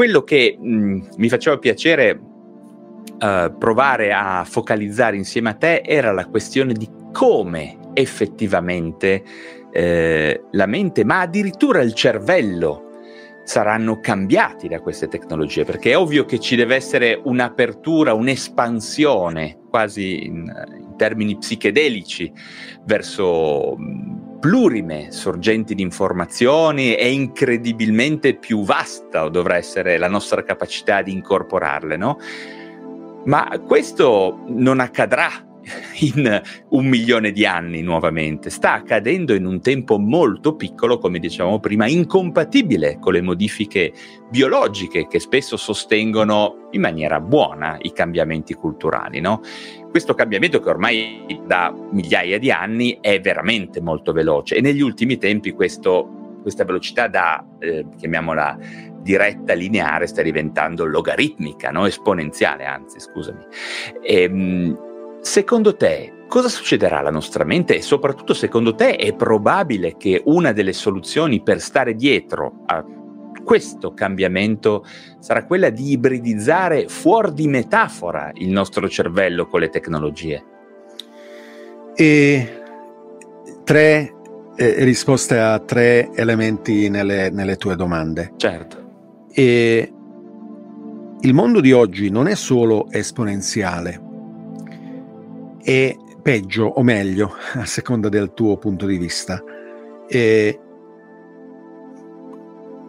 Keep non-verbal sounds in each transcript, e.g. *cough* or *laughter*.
Quello che mh, mi faceva piacere uh, provare a focalizzare insieme a te era la questione di come effettivamente eh, la mente, ma addirittura il cervello, saranno cambiati da queste tecnologie, perché è ovvio che ci deve essere un'apertura, un'espansione, quasi in, in termini psichedelici, verso plurime sorgenti di informazioni e incredibilmente più vasta dovrà essere la nostra capacità di incorporarle, no? Ma questo non accadrà *laughs* in un milione di anni nuovamente, sta accadendo in un tempo molto piccolo, come dicevamo prima, incompatibile con le modifiche biologiche che spesso sostengono in maniera buona i cambiamenti culturali, no? Questo cambiamento che ormai da migliaia di anni è veramente molto veloce e negli ultimi tempi questo, questa velocità da, eh, chiamiamola diretta lineare, sta diventando logaritmica, no? esponenziale, anzi, scusami. E, ehm, secondo te, cosa succederà alla nostra mente e soprattutto secondo te è probabile che una delle soluzioni per stare dietro a questo cambiamento sarà quella di ibridizzare fuori di metafora il nostro cervello con le tecnologie. E tre eh, risposte a tre elementi nelle, nelle tue domande. Certo. E il mondo di oggi non è solo esponenziale, è peggio o meglio, *laughs* a seconda del tuo punto di vista. E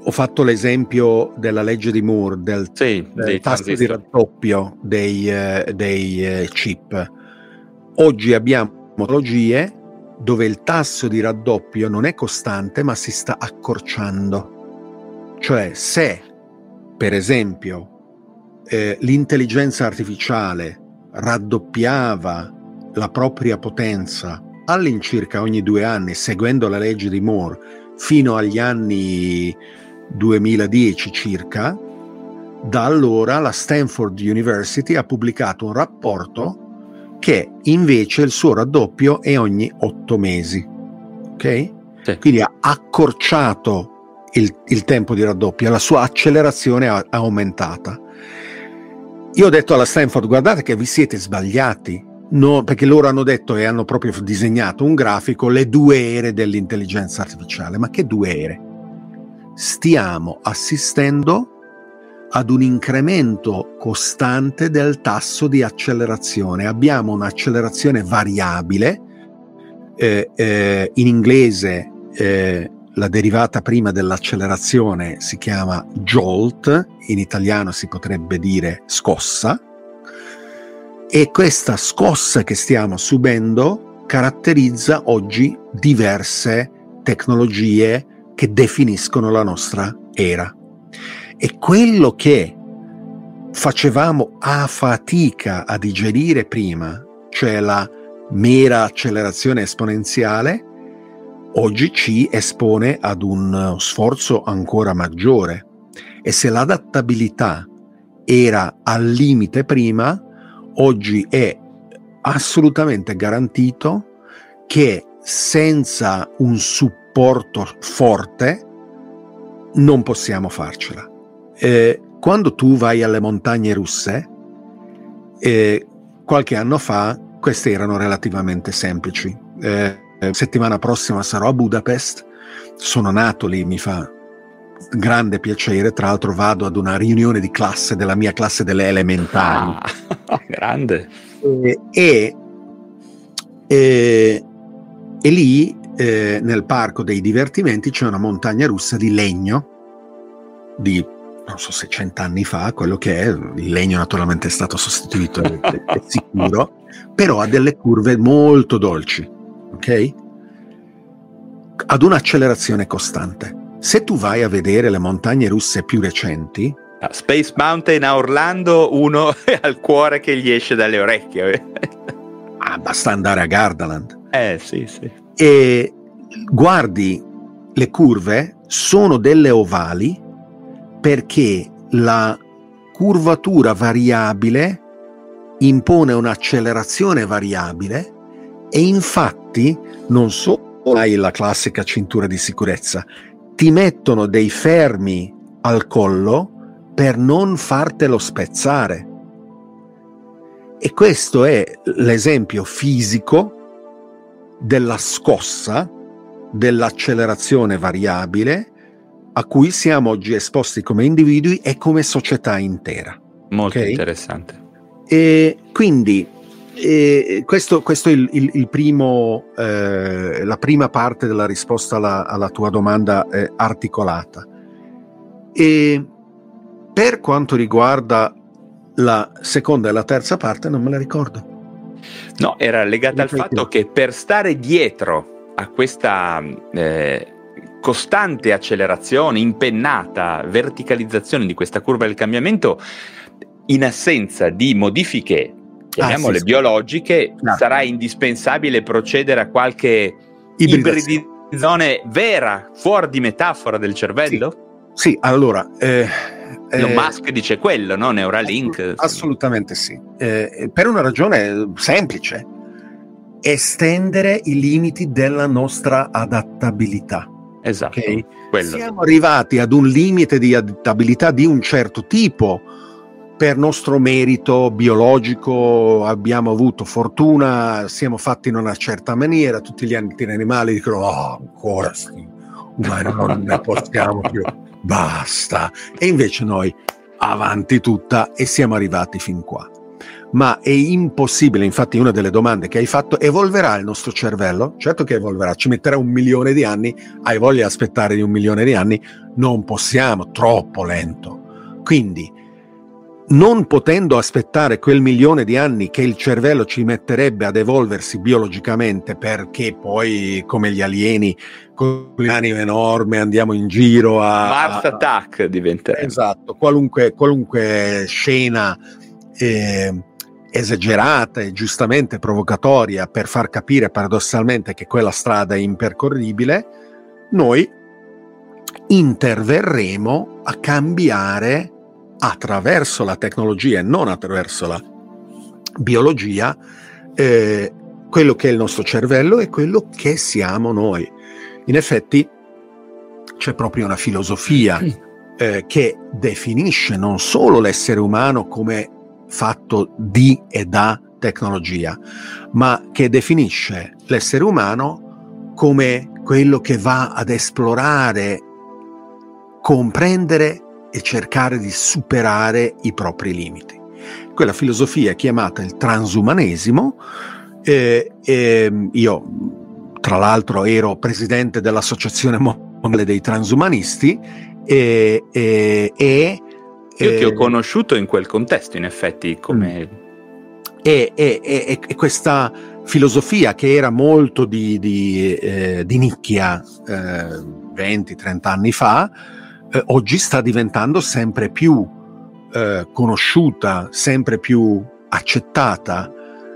ho fatto l'esempio della legge di Moore, del, sì, del tasto di raddoppio dei, eh, dei eh, chip. Oggi abbiamo tecnologie dove il tasso di raddoppio non è costante ma si sta accorciando. Cioè se, per esempio, eh, l'intelligenza artificiale raddoppiava la propria potenza all'incirca ogni due anni, seguendo la legge di Moore, fino agli anni 2010 circa, da allora la Stanford University ha pubblicato un rapporto che invece il suo raddoppio è ogni otto mesi. Ok? Sì. Quindi ha accorciato il, il, tempo di raddoppio, la sua accelerazione è aumentata. Io ho detto alla Stanford: guardate che vi siete sbagliati. No, perché loro hanno detto e hanno proprio disegnato un grafico le due ere dell'intelligenza artificiale. Ma che due ere? Stiamo assistendo ad un incremento costante del tasso di accelerazione. Abbiamo un'accelerazione variabile, eh, eh, in inglese eh, la derivata prima dell'accelerazione si chiama jolt, in italiano si potrebbe dire scossa, e questa scossa che stiamo subendo caratterizza oggi diverse tecnologie che definiscono la nostra era. E quello che facevamo a fatica a digerire prima, cioè la mera accelerazione esponenziale, oggi ci espone ad un sforzo ancora maggiore. E se l'adattabilità era al limite prima, oggi è assolutamente garantito che senza un supporto supporto forte, non possiamo farcela. Eh, quando tu vai alle montagne russe, eh, qualche anno fa, queste erano relativamente semplici. Eh, settimana prossima sarò a Budapest, sono nato lì, mi fa grande piacere, tra l'altro vado ad una riunione di classe della mia classe delle elementari. Ah, *laughs* grande. E, e, e lì eh, nel parco dei divertimenti c'è una montagna russa di legno di non so se cent'anni fa, quello che è, il legno naturalmente è stato sostituito, è, è sicuro, *laughs* però ha delle curve molto dolci, ok? Ad un'accelerazione costante. Se tu vai a vedere le montagne russe più recenti, Space Mountain a Orlando, uno *laughs* al cuore che gli esce dalle orecchie. ah, basta andare a Gardaland. Eh sì, sì. E guardi, le curve sono delle ovali perché la curvatura variabile impone un'accelerazione variabile e infatti non solo hai la classica cintura di sicurezza, ti mettono dei fermi al collo per non fartelo spezzare. E questo è l'esempio fisico della scossa, dell'accelerazione variabile a cui siamo oggi esposti come individui e come società intera. Molto okay? interessante. E quindi e questo, questo, è il, il, il primo, eh, la prima parte della risposta alla, alla tua domanda eh, articolata. E per quanto riguarda la seconda e la terza parte, non me la ricordo. No, era legata al fatto che per stare dietro a questa eh, costante accelerazione, impennata, verticalizzazione di questa curva del cambiamento, in assenza di modifiche chiamiamole ah, sì, biologiche, no. sarà indispensabile procedere a qualche ibridizzazione vera, fuori di metafora del cervello? Sì, sì allora... Eh, Elon eh, Musk dice quello, no? Neuralink. Assolutamente sì. Eh, per una ragione semplice. Estendere i limiti della nostra adattabilità. Esatto. Okay? Siamo arrivati ad un limite di adattabilità di un certo tipo per nostro merito biologico abbiamo avuto fortuna, siamo fatti in una certa maniera, tutti gli altri animali dicono oh, ancora sti, ma non ne *laughs* possiamo più, basta. E invece noi avanti tutta e siamo arrivati fin qua. Ma è impossibile, infatti una delle domande che hai fatto, evolverà il nostro cervello? Certo che evolverà, ci metterà un milione di anni, hai voglia di aspettare di un milione di anni? Non possiamo, troppo lento. Quindi non potendo aspettare quel milione di anni che il cervello ci metterebbe ad evolversi biologicamente, perché poi, come gli alieni, con l'anima enorme, andiamo in giro a. Mars Attack diventerebbe. Esatto, qualunque, qualunque scena eh, esagerata e giustamente provocatoria per far capire paradossalmente che quella strada è impercorribile, noi interverremo a cambiare attraverso la tecnologia e non attraverso la biologia eh, quello che è il nostro cervello e quello che siamo noi. In effetti c'è proprio una filosofia eh, che definisce non solo l'essere umano come fatto di e da tecnologia, ma che definisce l'essere umano come quello che va ad esplorare, comprendere e cercare di superare i propri limiti. Quella filosofia è chiamata il transumanesimo. Eh, eh, io, tra l'altro, ero presidente dell'Associazione Mondiale dei Transumanisti e, e, e io ti ho conosciuto in quel contesto, in effetti, come... Mm. E, e, e, e, questa filosofia che era molto di, di, eh, di nicchia eh, 20-30 anni fa, eh, oggi sta diventando sempre più eh, conosciuta, sempre più accettata,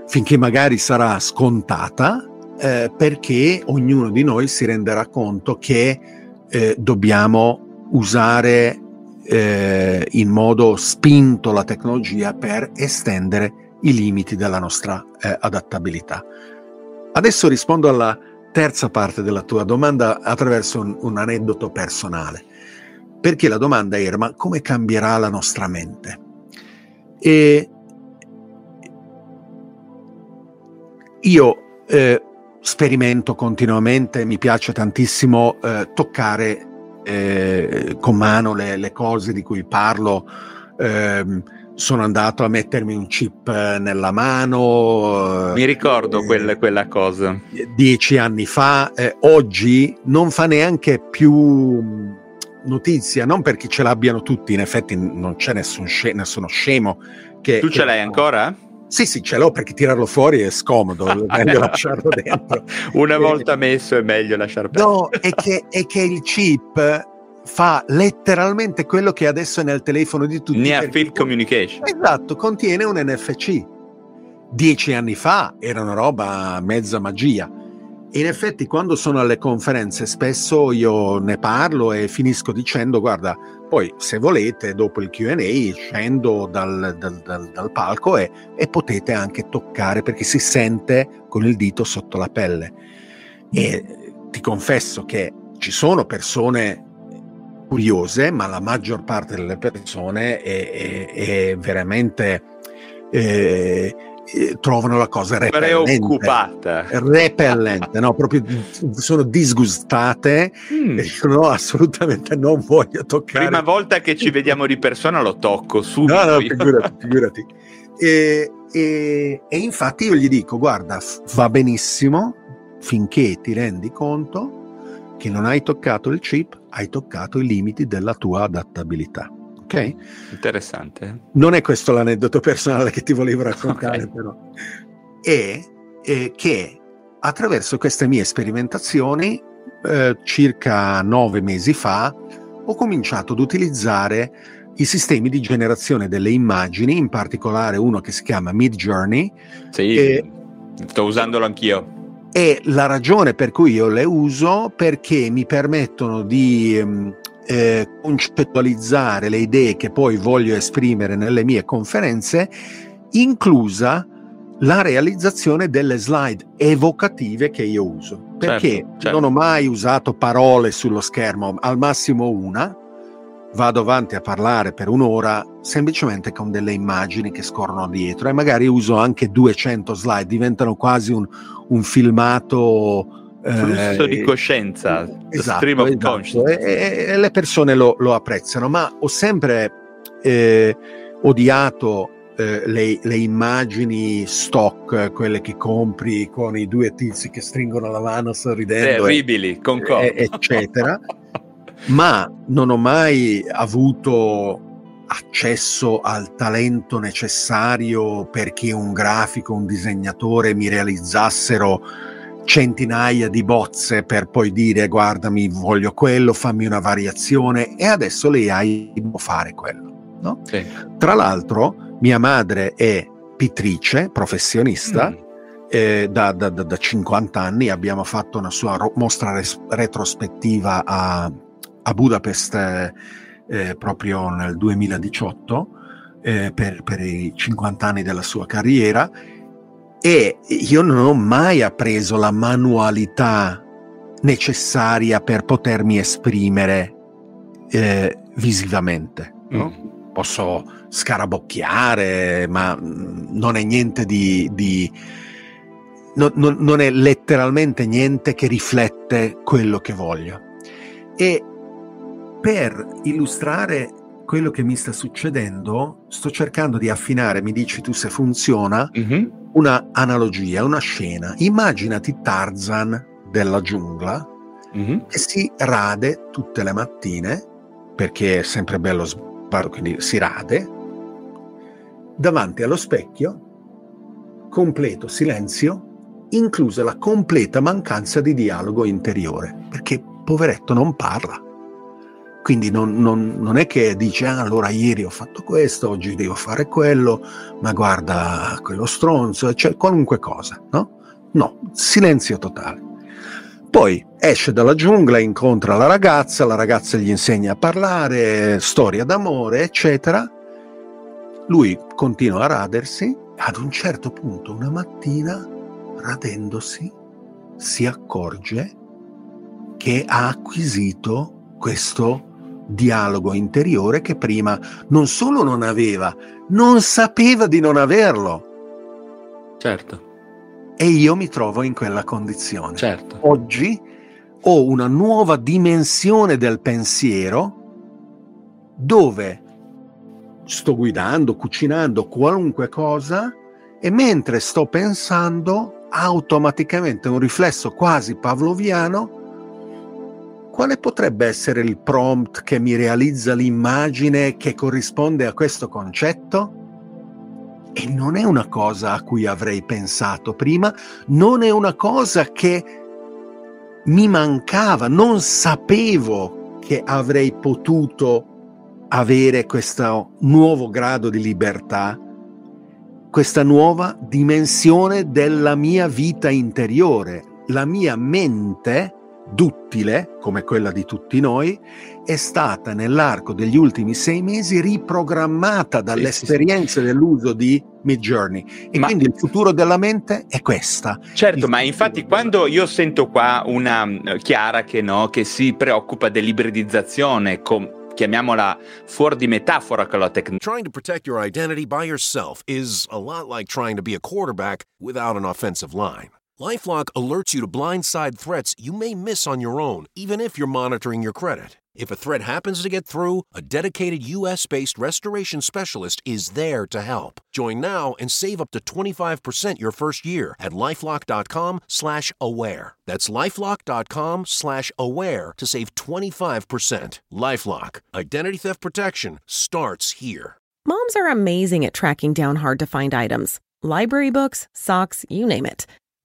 finché magari sarà scontata, eh, perché ognuno di noi si renderà conto che eh, dobbiamo usare eh, in modo spinto la tecnologia per estendere i limiti della nostra eh, adattabilità. Adesso rispondo alla terza parte della tua domanda attraverso un, un aneddoto personale perché la domanda era ma come cambierà la nostra mente? E io eh, sperimento continuamente, mi piace tantissimo eh, toccare eh, con mano le, le, cose di cui parlo. Ehm, sono andato a mettermi un chip nella mano. Mi ricordo eh, quella, quella cosa. Dieci anni fa, eh, oggi non fa neanche più notizia, non perché ce l'abbiano tutti, in effetti non c'è nessun sce- nessuno scemo che... Tu ce l'hai ancora? Sì, sì, ce l'ho perché tirarlo fuori è scomodo, è *laughs* meglio lasciarlo dentro. Una volta messo è meglio lasciarlo dentro. No, è che, è che il chip fa letteralmente quello che adesso è nel telefono di tutti. Near Field Communication. Esatto, contiene un NFC. Dieci anni fa era una roba mezza magia. In effetti, quando sono alle conferenze, spesso io ne parlo e finisco dicendo: Guarda, poi se volete, dopo il QA, scendo dal, dal, dal, dal palco e, e, potete anche toccare perché si sente con il dito sotto la pelle. E ti confesso che ci sono persone curiose, ma la maggior parte delle persone è, è, è veramente. Eh, eh, trovano la cosa repellente. Preoccupata. Repellente, no, proprio sono disgustate mm. e dicono no, assolutamente non voglio toccare. Prima volta che ci vediamo di persona lo tocco subito. No, no, figurati, figurati. E, e, e infatti io gli dico, guarda, va benissimo finché ti rendi conto che non hai toccato il chip, hai toccato i limiti della tua adattabilità. Ok? Interessante. Non è questo l'aneddoto personale che ti volevo raccontare, okay. però. È, è, che attraverso queste mie sperimentazioni, eh, circa nove mesi fa, ho cominciato ad utilizzare i sistemi di generazione delle immagini, in particolare uno che si chiama Mid Journey. Sì, e, sto usandolo anch'io. E la ragione per cui io le uso perché mi permettono di ehm, eh, concettualizzare le idee che poi voglio esprimere nelle mie conferenze, inclusa la realizzazione delle slide evocative che io uso. Perché certo, certo. non ho mai usato parole sullo schermo, al massimo una, vado avanti a parlare per un'ora semplicemente con delle immagini che scorrono dietro e magari uso anche 200 slide, diventano quasi un, un filmato flusso eh, di coscienza, esatto, stream of esatto. E, e, le persone lo, lo, apprezzano, ma ho sempre eh, odiato eh, le, le, immagini stock, quelle che compri con i due tizi che stringono la mano sorridendo, terribili, concordo, eccetera. ma non ho mai avuto accesso al talento necessario perché un grafico, un disegnatore mi realizzassero centinaia di bozze per poi dire guardami voglio quello, fammi una variazione e adesso le AI può fare quello. No? Sì. Tra l'altro mia madre è pittrice, professionista, mm. eh, da, da, da, 50 anni abbiamo fatto una sua ro- mostra res- retrospettiva a, a Budapest eh, proprio nel 2018 eh, per, per i 50 anni della sua carriera e io non ho mai appreso la manualità necessaria per potermi esprimere eh, visivamente. No? Mm. Posso scarabocchiare, ma non è niente di... di no, no, non è letteralmente niente che riflette quello che voglio. E per illustrare quello che mi sta succedendo, sto cercando di affinare, mi dici tu se funziona, mm-hmm. una analogia, una scena. Immaginati Tarzan della giungla mm-hmm. che si rade tutte le mattine, perché è sempre bello sbarro, quindi si rade, davanti allo specchio, completo silenzio, inclusa la completa mancanza di dialogo interiore, perché poveretto non parla quindi non, non, non, è che dice ah, allora ieri ho fatto questo, oggi devo fare quello, ma guarda quello stronzo, cioè qualunque cosa, no? No, silenzio totale. Poi esce dalla giungla, incontra la ragazza, la ragazza gli insegna a parlare, storia d'amore, eccetera. Lui continua a radersi, ad un certo punto una mattina, radendosi, si accorge che ha acquisito questo dialogo interiore che prima non solo non aveva, non sapeva di non averlo. Certo. E io mi trovo in quella condizione. Certo. Oggi ho una nuova dimensione del pensiero dove sto guidando, cucinando qualunque cosa e mentre sto pensando automaticamente un riflesso quasi pavloviano quale potrebbe essere il prompt che mi realizza l'immagine che corrisponde a questo concetto? E non è una cosa a cui avrei pensato prima, non è una cosa che mi mancava, non sapevo che avrei potuto avere questo nuovo grado di libertà, questa nuova dimensione della mia vita interiore. La mia mente duttile, come quella di tutti noi, è stata nell'arco degli ultimi sei mesi riprogrammata dalle sì, esperienze sì, dell'uso di Midjourney. E ma, quindi il futuro della mente è questa. Certo, ma infatti quando io sento qua una uh, Chiara che, no, che si preoccupa dell'ibridizzazione, com- chiamiamola fuori di metafora con la tecnologia. Trying to protect your identity by yourself is a lot like trying to be a quarterback without an offensive line. LifeLock alerts you to blindside threats you may miss on your own, even if you're monitoring your credit. If a threat happens to get through, a dedicated U.S.-based restoration specialist is there to help. Join now and save up to 25% your first year at lifelock.com slash aware. That's lifelock.com slash aware to save 25%. LifeLock. Identity theft protection starts here. Moms are amazing at tracking down hard-to-find items. Library books, socks, you name it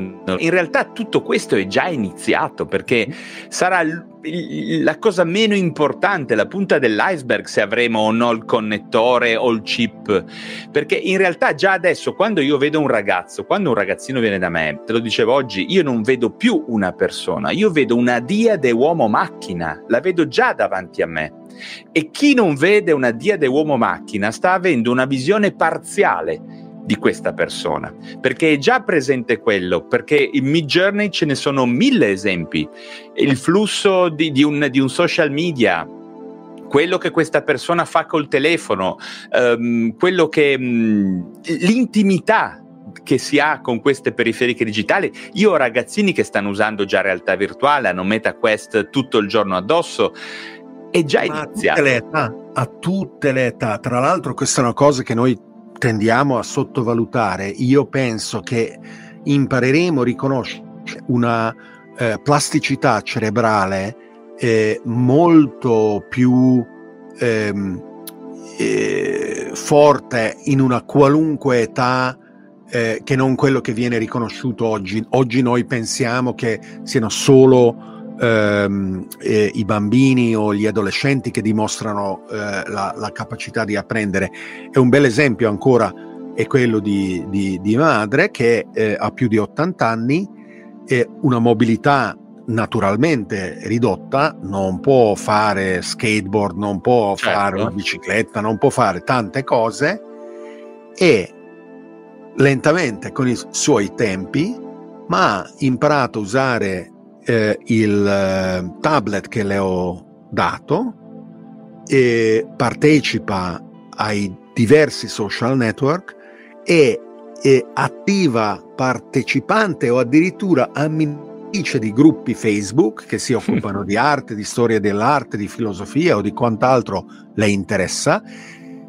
In realtà tutto questo è già iniziato perché sarà la cosa meno importante, la punta dell'iceberg se avremo o no il connettore o il chip. Perché in realtà già adesso quando io vedo un ragazzo, quando un ragazzino viene da me, te lo dicevo oggi, io non vedo più una persona, io vedo una diade uomo-macchina, la vedo già davanti a me. E chi non vede una diade uomo-macchina sta avendo una visione parziale di questa persona, perché è già presente quello, perché in Mid Journey ce ne sono mille esempi, il flusso di, di, un, di un social media, quello che questa persona fa col telefono, um, quello che um, l'intimità che si ha con queste periferiche digitali. Io ho ragazzini che stanno usando già realtà virtuale, hanno MetaQuest tutto il giorno addosso. È già iniziato. A tutte le età, a tutte le età. Tra l'altro, questa è una cosa che noi tendiamo a sottovalutare, io penso che impareremo a riconoscere una eh, plasticità cerebrale eh, molto più ehm, eh, forte in una qualunque età eh, che non quello che viene riconosciuto oggi. Oggi noi pensiamo che siano solo ehm, eh, i bambini o gli adolescenti che dimostrano eh, la, la, capacità di apprendere. E un bel esempio ancora è quello di, di, di madre che eh, ha più di 80 anni e una mobilità naturalmente ridotta, non può fare skateboard, non può certo. fare una bicicletta, non può fare tante cose e lentamente con i suoi tempi, ma ha imparato a usare eh, il eh, tablet che le ho dato e partecipa ai diversi social network e è attiva partecipante o addirittura amministratrice di gruppi Facebook che si occupano *laughs* di arte, di storia dell'arte, di filosofia o di quant'altro le interessa,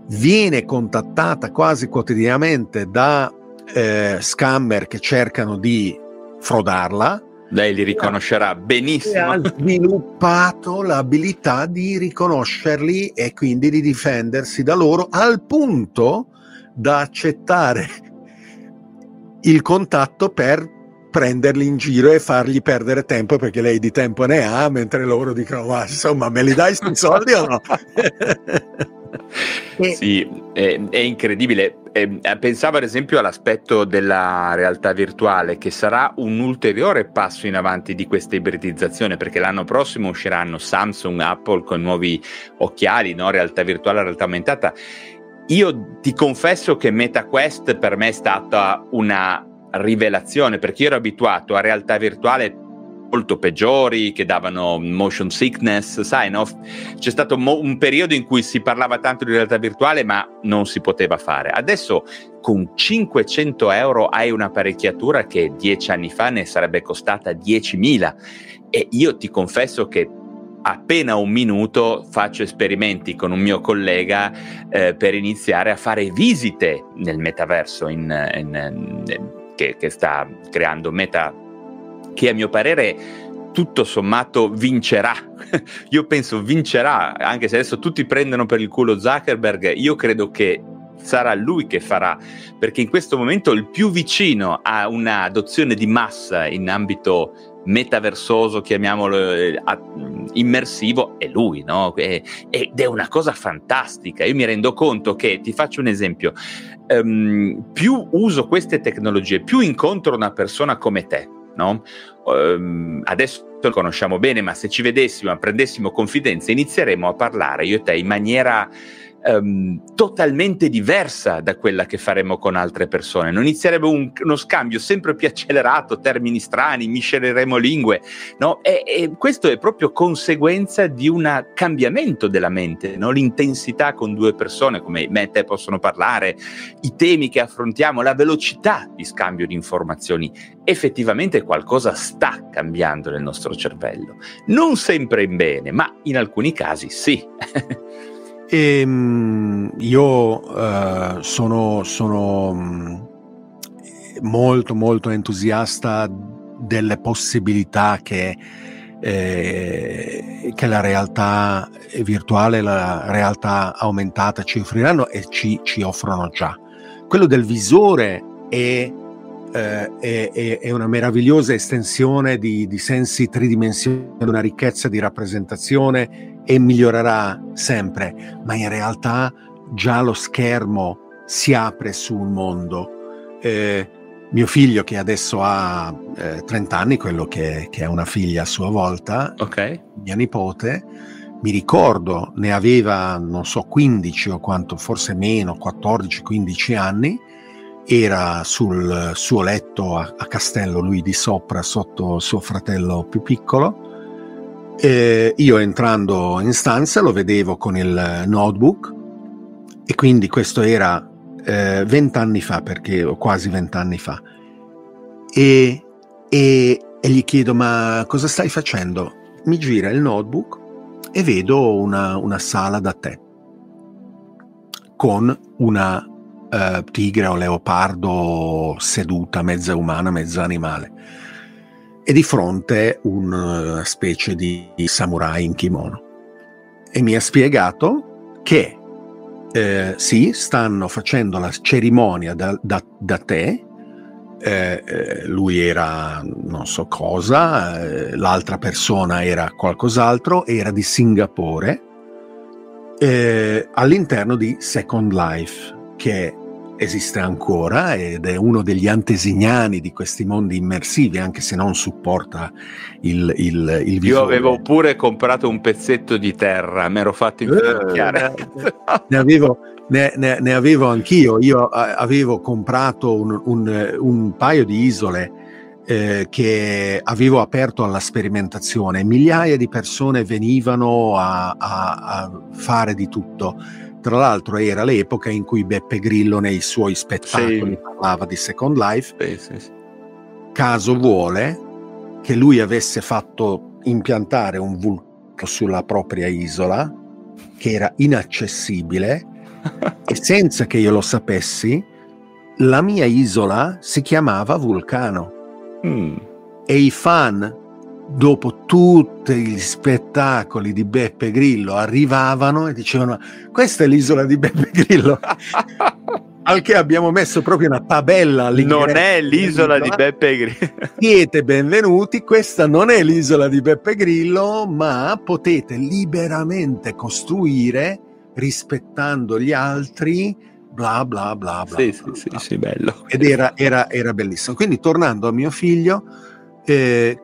viene contattata quasi quotidianamente da eh, scammer che cercano di frodarla lei li riconoscerà benissimo. ha sviluppato l'abilità di riconoscerli e quindi di difendersi da loro al punto da accettare il contatto per prenderli in giro e fargli perdere tempo perché lei di tempo ne ha mentre loro dicono ma insomma me li dai questi soldi o no? *laughs* sì, è, è incredibile. Eh, pensavo ad esempio all'aspetto della realtà virtuale, che sarà un ulteriore passo in avanti di questa ibridizzazione, perché l'anno prossimo usciranno Samsung, Apple con nuovi occhiali, no? realtà virtuale, realtà aumentata. Io ti confesso che MetaQuest per me è stata una rivelazione, perché io ero abituato a realtà virtuale molto peggiori, che davano motion sickness, sai, no? C'è stato mo- un periodo in cui si parlava tanto di realtà virtuale, ma non si poteva fare. Adesso con 500 euro hai un'apparecchiatura che dieci anni fa ne sarebbe costata 10.000 e io ti confesso che appena un minuto faccio esperimenti con un mio collega eh, per iniziare a fare visite nel metaverso in, in, in, che, che sta creando Meta, che a mio parere tutto sommato vincerà. *laughs* io penso vincerà, anche se adesso tutti prendono per il culo Zuckerberg, io credo che sarà lui che farà, perché in questo momento il più vicino a un'adozione di massa in ambito metaversoso, chiamiamolo eh, immersivo, è lui, no? ed è una cosa fantastica. Io mi rendo conto che, ti faccio un esempio, um, più uso queste tecnologie, più incontro una persona come te, no? Um, adesso lo conosciamo bene, ma se ci vedessimo, prendessimo confidenza, inizieremo a parlare io e te in maniera um, totalmente diversa da quella che faremo con altre persone. Non inizierebbe un, uno scambio sempre più accelerato, termini strani, misceleremo lingue, no? E, e questo è proprio conseguenza di un cambiamento della mente, no? l'intensità con due persone come me e te possono parlare, i temi che affrontiamo, la velocità di scambio di informazioni. Effettivamente qualcosa sta cambiando nel nostro cervello. Non sempre in bene, ma in alcuni casi sì. *laughs* E, ehm, io uh, sono, sono mm, molto molto entusiasta delle possibilità che, eh, che la realtà virtuale, la realtà aumentata ci offriranno e ci, ci offrono già. Quello del visore è, eh, è, è una meravigliosa estensione di, di sensi tridimensionali, una ricchezza di rappresentazione e migliorerà sempre, ma in realtà già lo schermo si apre su un mondo. Eh, mio figlio che adesso ha eh, 30 anni, quello che, che, è una figlia a sua volta, okay. mia nipote, mi ricordo ne aveva, non so, 15 o quanto, forse meno, 14-15 anni, era sul suo letto a, a Castello, lui di sopra, sotto suo fratello più piccolo, eh, io entrando in stanza lo vedevo con il notebook e quindi questo era eh, vent'anni fa, perché o quasi vent'anni fa. E, e, e, gli chiedo: Ma cosa stai facendo? Mi gira il notebook e vedo una, una sala da te con una uh, tigre o leopardo seduta, mezza umana, mezza animale e di fronte una specie di samurai in kimono. E mi ha spiegato che eh, sì, stanno facendo la cerimonia da, da, da te, eh, eh, lui era non so cosa, eh, l'altra persona era qualcos'altro, era di Singapore, eh, all'interno di Second Life, che esiste ancora ed è uno degli antesignani di questi mondi immersivi, anche se non supporta il, il, il Io avevo pure comprato un pezzetto di terra, mi ero fatto infinocchiare. Eh, ne, avevo, ne, ne, ne, avevo anch'io, io avevo comprato un, un, un paio di isole eh, che avevo aperto alla sperimentazione, migliaia di persone venivano a, a, a fare di tutto tra l'altro era l'epoca in cui Beppe Grillo nei suoi spettacoli sì. parlava di Second Life. Sì, sì, Caso vuole che lui avesse fatto impiantare un vulcano sulla propria isola che era inaccessibile e *laughs* senza che io lo sapessi la mia isola si chiamava Vulcano mm. e i fan dopo tutti gli spettacoli di Beppe Grillo arrivavano e dicevano questa è l'isola di Beppe Grillo. *laughs* Al che abbiamo messo proprio una tabella non è l'isola di Beppe Grillo *laughs* siete benvenuti questa non è l'isola di Beppe Grillo ma potete liberamente costruire rispettando gli altri bla bla bla bla sì bla, sì, bla. sì, sì bello. Ed era, era, era bellissimo. Quindi tornando a mio figlio eh,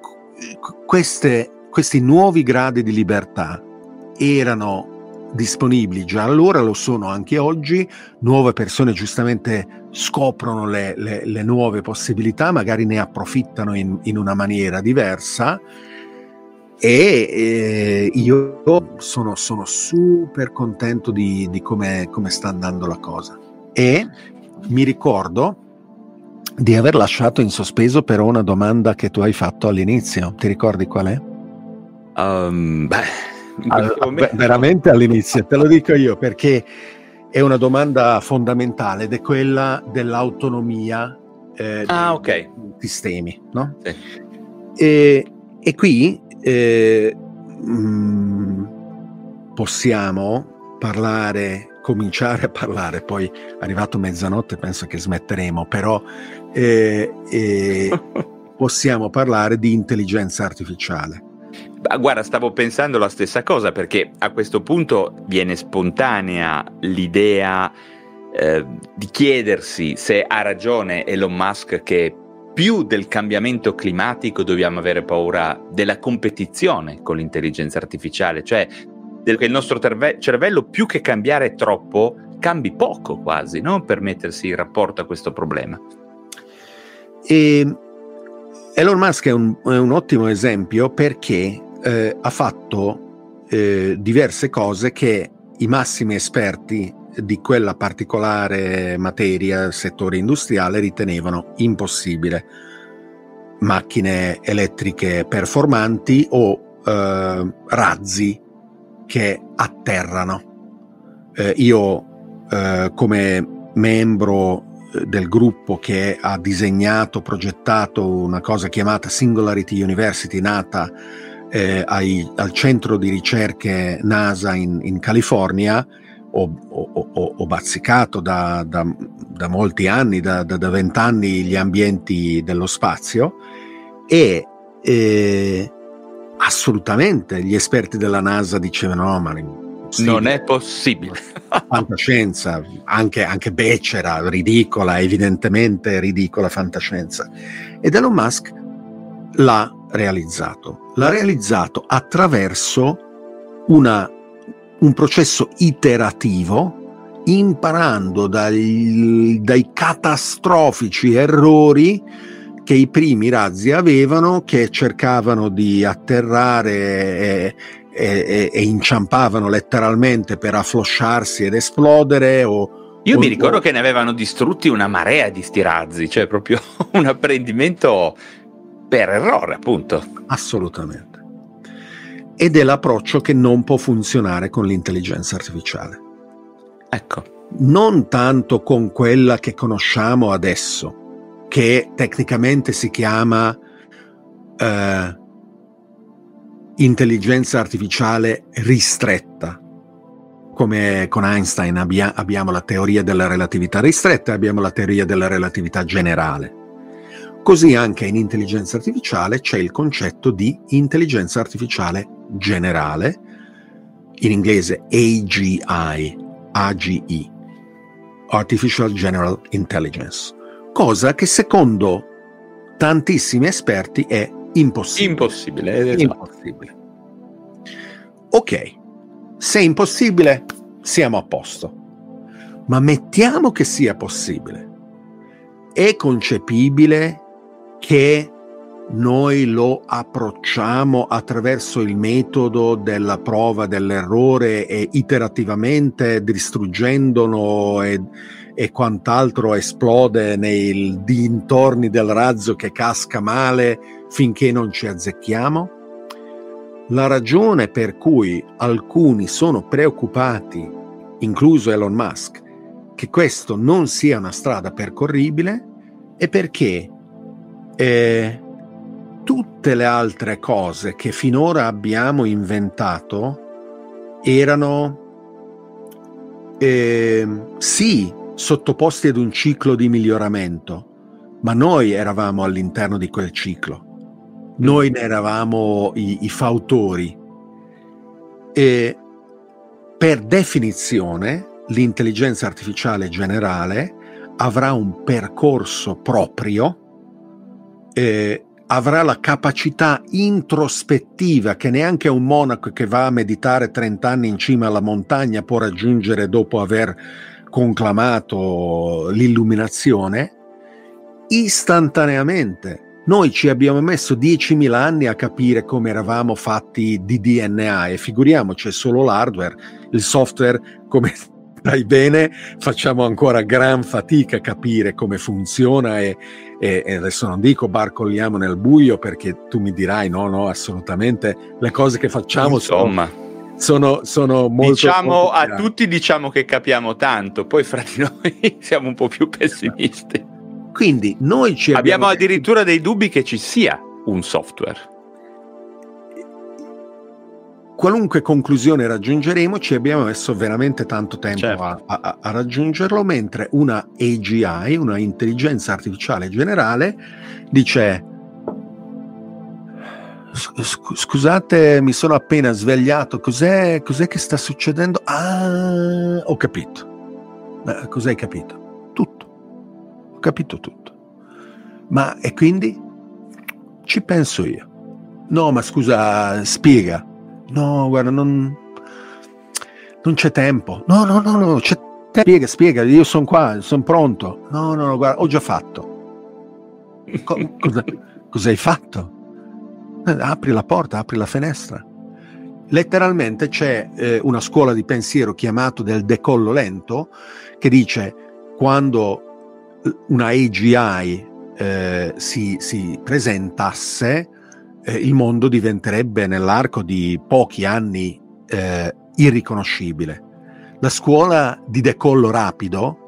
queste, questi nuovi gradi di libertà erano disponibili già allora, lo sono anche oggi, nuove persone giustamente scoprono le, le, le nuove possibilità, magari ne approfittano in, in una maniera diversa e eh, io sono, sono, super contento di, di come, come sta andando la cosa. E mi ricordo di aver lasciato in sospeso però una domanda che tu hai fatto all'inizio. Ti ricordi qual è? Um, beh, All, momento... veramente all'inizio, te lo dico io perché è una domanda fondamentale ed è quella dell'autonomia eh, ah, dei sistemi. No? Sì. E, e, qui eh, mh, mm, possiamo parlare cominciare a parlare, poi arrivato mezzanotte penso che smetteremo, però eh, eh, *laughs* possiamo parlare di intelligenza artificiale. Guarda, stavo pensando la stessa cosa perché a questo punto viene spontanea l'idea eh, di chiedersi se ha ragione Elon Musk che più del cambiamento climatico dobbiamo avere paura della competizione con l'intelligenza artificiale, cioè che il nostro terve- cervello più che cambiare troppo cambi poco quasi no? per mettersi in rapporto a questo problema. E Elon Musk è un, è un ottimo esempio perché eh, ha fatto eh, diverse cose che i massimi esperti di quella particolare materia, settore industriale, ritenevano impossibile. Macchine elettriche performanti o eh, razzi che atterrano. Eh, io eh, come membro del gruppo che ha disegnato, progettato una cosa chiamata Singularity University, nata eh, ai, al centro di ricerche NASA in, in California, ho, ho, ho, bazzicato da, da, da, molti anni, da vent'anni, gli ambienti dello spazio e eh, assolutamente gli esperti della NASA dicevano no, ma non è possibile. *laughs* fantascienza, anche, anche becera, ridicola, evidentemente ridicola fantascienza. Ed Elon Musk l'ha realizzato. L'ha realizzato attraverso una, un processo iterativo, imparando dai, dai catastrofici errori che i primi razzi avevano, che cercavano di atterrare e, e, e inciampavano letteralmente per afflosciarsi ed esplodere o, io mi ricordo che ne avevano distrutti una marea di sti razzi, cioè proprio *laughs* un apprendimento per errore, appunto. Assolutamente. Ed è l'approccio che non può funzionare con l'intelligenza artificiale. Ecco. Non tanto con quella che conosciamo adesso, che tecnicamente si chiama eh, intelligenza artificiale ristretta. Come con Einstein abbia, abbiamo la teoria della relatività ristretta e abbiamo la teoria della relatività generale. Così anche in intelligenza artificiale c'è il concetto di intelligenza artificiale generale, in inglese AGI, AGI, Artificial General Intelligence cosa che secondo tantissimi esperti è impossibile. Impossibile, esatto. impossibile. Ok, se è impossibile, siamo a posto. Ma mettiamo che sia possibile. È concepibile che noi lo approcciamo attraverso il metodo della prova dell'errore e iterativamente distruggendolo e, e quant'altro esplode nei dintorni del razzo che casca male finché non ci azzecchiamo? La ragione per cui alcuni sono preoccupati, incluso Elon Musk, che questo non sia una strada percorribile è perché eh, tutte le altre cose che finora abbiamo inventato erano eh, sì sottoposti ad un ciclo di miglioramento, ma noi eravamo all'interno di quel ciclo, noi ne eravamo i, i fautori e per definizione l'intelligenza artificiale generale avrà un percorso proprio, eh, avrà la capacità introspettiva che neanche un monaco che va a meditare 30 anni in cima alla montagna può raggiungere dopo aver conclamato l'illuminazione, istantaneamente. Noi ci abbiamo messo 10.000 anni a capire come eravamo fatti di DNA e figuriamoci, è solo l'hardware, il software, come *laughs* saprai bene, facciamo ancora gran fatica a capire come funziona e, e, e, adesso non dico barcolliamo nel buio perché tu mi dirai no, no, assolutamente le cose che facciamo Insomma. sono, sono, sono molto... Diciamo molto a tutti diciamo che capiamo tanto, poi fra di noi *laughs* siamo un po' più pessimisti. Quindi noi ci abbiamo, abbiamo addirittura dei dubbi che ci sia un software qualunque conclusione raggiungeremo, ci abbiamo messo veramente tanto tempo certo. a, a, a, raggiungerlo, mentre una AGI, una intelligenza artificiale generale, dice scusate, mi sono appena svegliato, cos'è, cos'è che sta succedendo? Ah, ho capito. Cos'hai capito? Tutto. Capito tutto. Ma e quindi? Ci penso io. No, ma scusa, spiega No, guarda, non, non c'è tempo. No, no, no, no, c'è tempo. Spiega, spiega, io sono qua, sono pronto. No, no, no, guarda, ho già fatto. Co- cosa, cosa hai fatto? Apri la porta, apri la finestra. Letteralmente c'è eh, una scuola di pensiero chiamato del decollo lento che dice quando una AGI eh, si, si presentasse eh, il mondo diventerebbe nell'arco di pochi anni eh, irriconoscibile. La scuola di decollo rapido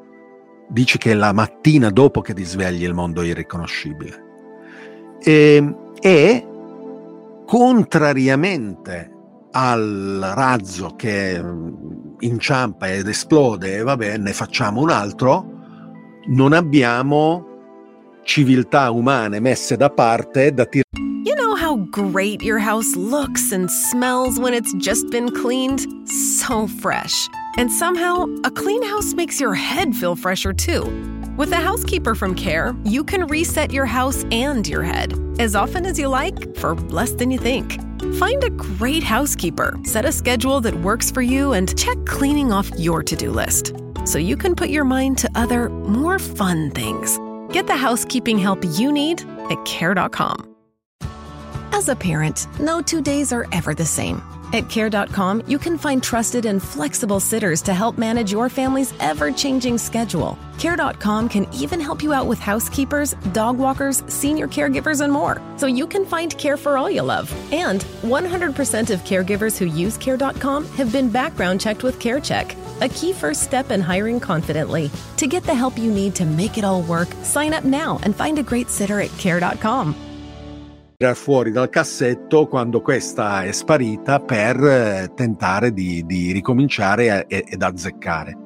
dice che la mattina dopo che ti svegli il mondo è irriconoscibile. E, e contrariamente al razzo che mm, inciampa ed esplode vabbè ne facciamo un altro, non abbiamo civiltà umane messe da parte da tirare how great your house looks and smells when it's just been cleaned? So fresh. And somehow, a clean house makes your head feel fresher too. With a housekeeper from Care, you can reset your house and your head as often as you like for less than you think. Find a great housekeeper, set a schedule that works for you, and check cleaning off your to do list so you can put your mind to other, more fun things. Get the housekeeping help you need at care.com. As a parent, no two days are ever the same. At care.com, you can find trusted and flexible sitters to help manage your family's ever changing schedule. Care.com can even help you out with housekeepers, dog walkers, senior caregivers, and more, so you can find care for all you love. And 100% of caregivers who use Care.com have been background checked with CareCheck, a key first step in hiring confidently. To get the help you need to make it all work, sign up now and find a great sitter at Care.com. fuori dal cassetto quando questa è sparita per eh, tentare di, di ricominciare ed azzeccare.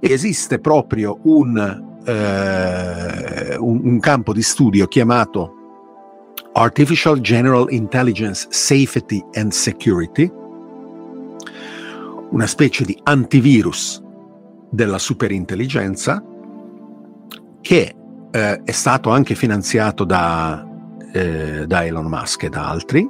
Esiste proprio un, eh, un, un campo di studio chiamato Artificial General Intelligence Safety and Security, una specie di antivirus della superintelligenza che eh, è stato anche finanziato da eh, da Elon Musk e da altri.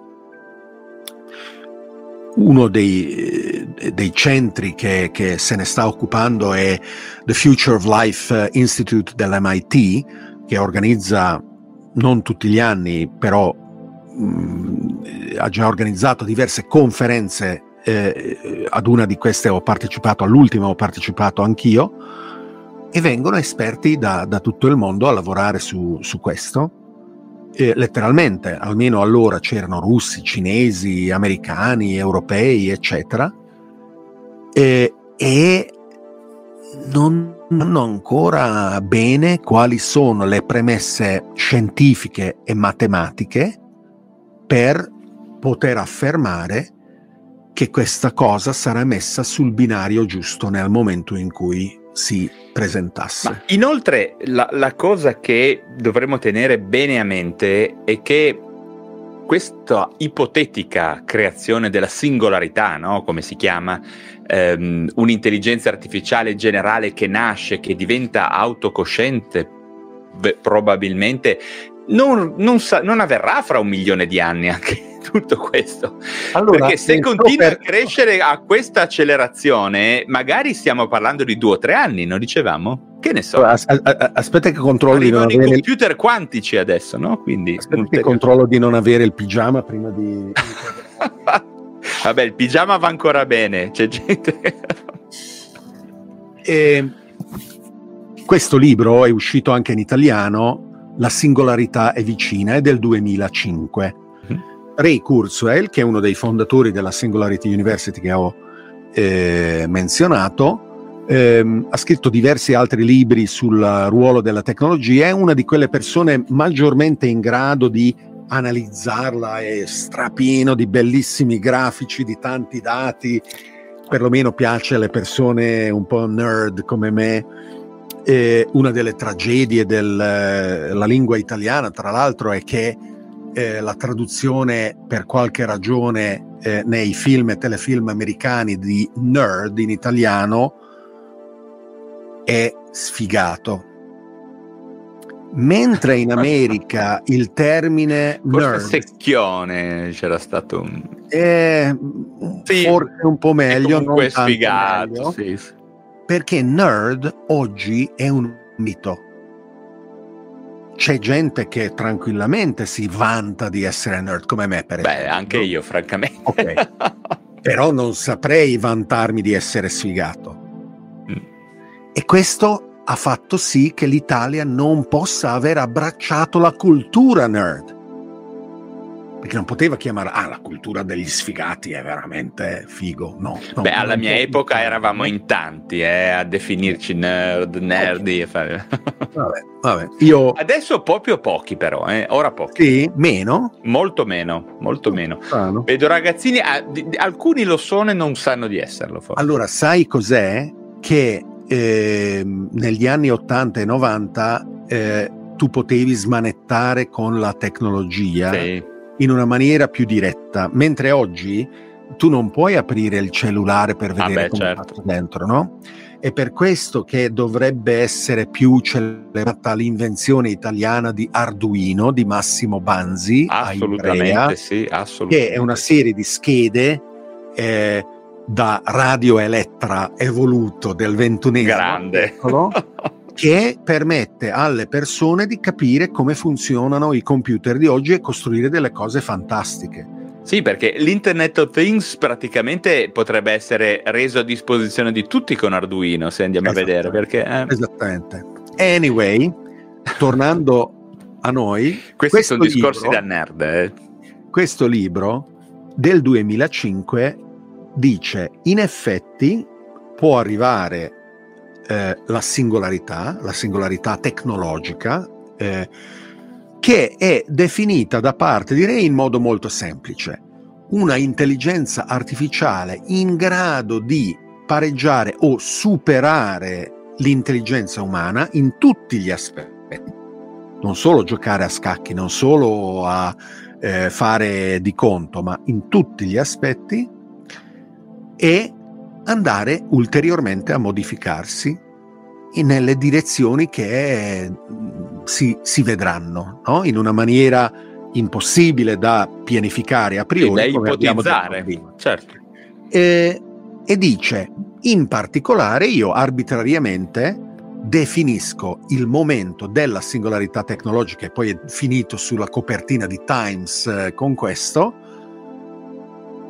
Uno dei, eh, dei centri che, che, se ne sta occupando è The Future of Life Institute dell'MIT, che organizza non tutti gli anni, però mh, mm, ha già organizzato diverse conferenze. Eh, ad una di queste ho partecipato, all'ultima ho partecipato anch'io, e vengono esperti da, da tutto il mondo a lavorare su, su questo. Eh, letteralmente, almeno allora c'erano russi, cinesi, americani, europei, eccetera, eh, e non sanno ancora bene quali sono le premesse scientifiche e matematiche per poter affermare che questa cosa sarà messa sul binario giusto nel momento in cui si presentasse. Ma inoltre la, la cosa che dovremmo tenere bene a mente è che questa ipotetica creazione della singolarità, no? come si chiama, ehm, un'intelligenza artificiale generale che nasce, che diventa autocosciente, beh, probabilmente non, non, sa- non, avverrà fra un milione di anni anche tutto questo. Allora, Perché se continua per... a crescere a questa accelerazione, magari stiamo parlando di due o tre anni, non dicevamo? Che ne so. As- as- aspetta che controllo di non avere... i computer quantici adesso, no? Quindi... Aspetta che controllo di non avere il pigiama prima di... *laughs* Vabbè, il pigiama va ancora bene, c'è gente... E questo libro è uscito anche in italiano, La singolarità è vicina, è del 2005. Ray Kurzweil, che è uno dei fondatori della Singularity University che ho eh, menzionato, ehm, ha scritto diversi altri libri sul ruolo della tecnologia, è una di quelle persone maggiormente in grado di analizzarla, è strapieno di bellissimi grafici, di tanti dati, perlomeno piace alle persone un po' nerd come me. E una delle tragedie della lingua italiana, tra l'altro, è che eh, la traduzione per qualche ragione eh, nei film e telefilm americani di nerd in italiano è sfigato. Mentre in America il termine *laughs* nerd secchione c'era stato un è sì, forse un po' meglio, non sfigato, meglio, sì. perché nerd oggi è un mito c'è gente che tranquillamente si vanta di essere nerd come me, per esempio. Beh, anche io, francamente. Okay. Però non saprei vantarmi di essere sfigato. Mm. E questo ha fatto sì che l'Italia non possa aver abbracciato la cultura nerd perché non poteva chiamare ah la cultura degli sfigati è veramente figo no, no beh alla mia epoca eravamo in tanti eh, a definirci nerd nerdi okay. vabbè, vabbè. Io... adesso proprio pochi però eh. ora pochi sì, meno molto meno molto meno ah, no. vedo ragazzini ah, di, di, alcuni lo sono e non sanno di esserlo forse. allora sai cos'è che eh, negli anni 80 e 90 eh, tu potevi smanettare con la tecnologia sì in una maniera più diretta, mentre oggi tu non puoi aprire il cellulare per vedere ah beh, come certo. dentro, no? È per questo che dovrebbe essere più celebrata l'invenzione italiana di Arduino di Massimo Banzi assolutamente Ivrea, sì, assolutamente. che è una serie di schede eh, da radio elettra evoluto del ventunesimo secolo *laughs* che permette alle persone di capire come funzionano i computer di oggi e costruire delle cose fantastiche. Sì, perché l'Internet of Things praticamente potrebbe essere reso a disposizione di tutti con Arduino, se andiamo a vedere. Perché, eh... Esattamente. Anyway, tornando a noi, questi sono discorsi libro, da nerd. Eh. Questo libro del 2005 dice: in effetti può arrivare eh, la singolarità, la singolarità tecnologica, eh, che è definita da parte di Ray in modo molto semplice. Una intelligenza artificiale in grado di pareggiare o superare l'intelligenza umana in tutti gli aspetti. Non solo giocare a scacchi, non solo a eh, fare di conto, ma in tutti gli aspetti e andare ulteriormente a modificarsi nelle direzioni che mm, si, si vedranno, no? in una maniera impossibile da pianificare a priori. da ipotizzare, certo. E, e dice, in particolare io arbitrariamente definisco il momento della singolarità tecnologica e poi è finito sulla copertina di Times eh, con questo,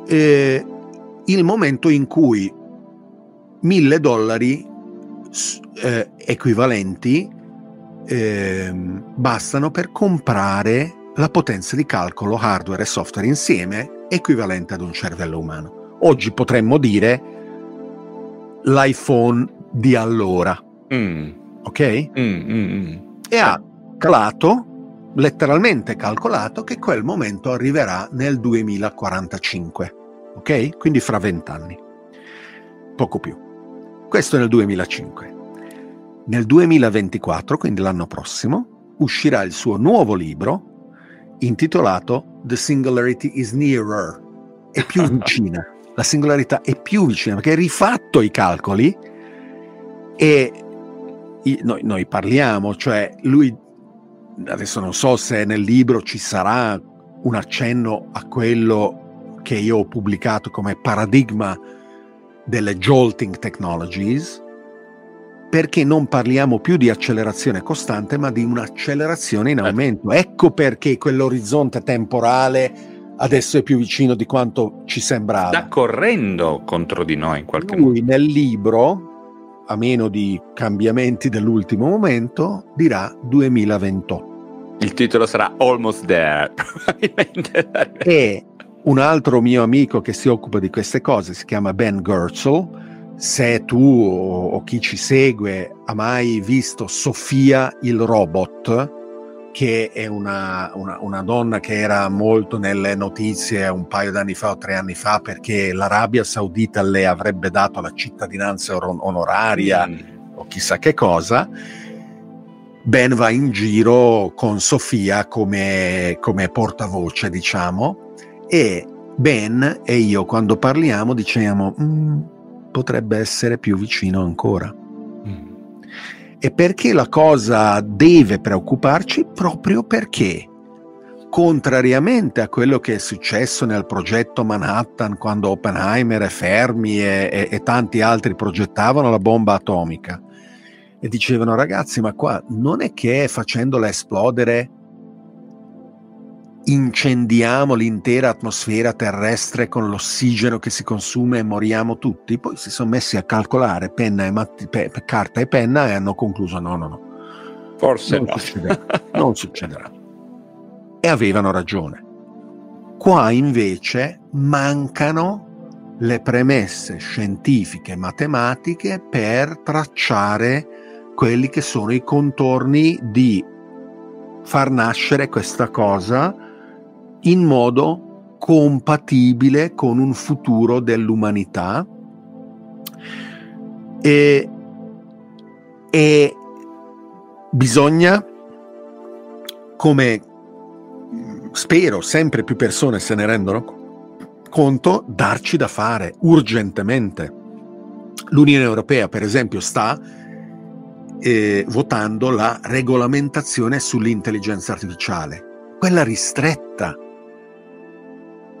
eh, il momento in cui mille dollari eh, equivalenti eh, bastano per comprare la potenza di calcolo hardware e software insieme equivalente ad un cervello umano. Oggi potremmo dire l'iPhone di allora. Mm. Ok? Mm, mm, mm. e ha calato, letteralmente calcolato, che quel momento arriverà nel 2045. Ok? Quindi fra vent'anni. Poco più. Questo nel 2005. Nel 2024, quindi l'anno prossimo, uscirà il suo nuovo libro intitolato The Singularity is Nearer. È più *laughs* vicina. La singolarità è più vicina perché hai rifatto i calcoli e noi, noi parliamo, cioè lui adesso non so se nel libro ci sarà un accenno a quello che io ho pubblicato come paradigma delle jolting technologies, perché non parliamo più di accelerazione costante, ma di un'accelerazione in certo. aumento. Ecco perché quell'orizzonte temporale adesso è più vicino di quanto ci sembrava. Sta correndo contro di noi in qualche Lui modo. nel libro a meno di cambiamenti dell'ultimo momento, dirà 2028. Il titolo sarà Almost There. *laughs* e un altro mio amico che si occupa di queste cose si chiama Ben Gertzel. Se tu o, o chi ci segue ha mai visto Sofia il robot, che è una, una, una, donna che era molto nelle notizie un paio d'anni fa o tre anni fa perché l'Arabia Saudita le avrebbe dato la cittadinanza onoraria mm. o chissà che cosa. Ben va in giro con Sofia come, come portavoce, diciamo, e Ben e io quando parliamo diciamo mm, potrebbe essere più vicino ancora. E perché la cosa deve preoccuparci? Proprio perché, contrariamente a quello che è successo nel progetto Manhattan quando Oppenheimer e Fermi e, e, e tanti altri progettavano la bomba atomica e dicevano ragazzi ma qua non è che facendola esplodere incendiamo l'intera atmosfera terrestre con l'ossigeno che si consuma e moriamo tutti. Poi si sono messi a calcolare penna e matti, pe, carta e penna e hanno concluso no, no, no. Forse non no. Succederà, non *laughs* succederà. E avevano ragione. Qua invece mancano le premesse scientifiche e matematiche per tracciare quelli che sono i contorni di far nascere questa cosa in modo compatibile con un futuro dell'umanità e, e bisogna, come spero sempre più persone se ne rendono conto, darci da fare urgentemente. L'Unione Europea, per esempio, sta eh, votando la regolamentazione sull'intelligenza artificiale, quella ristretta,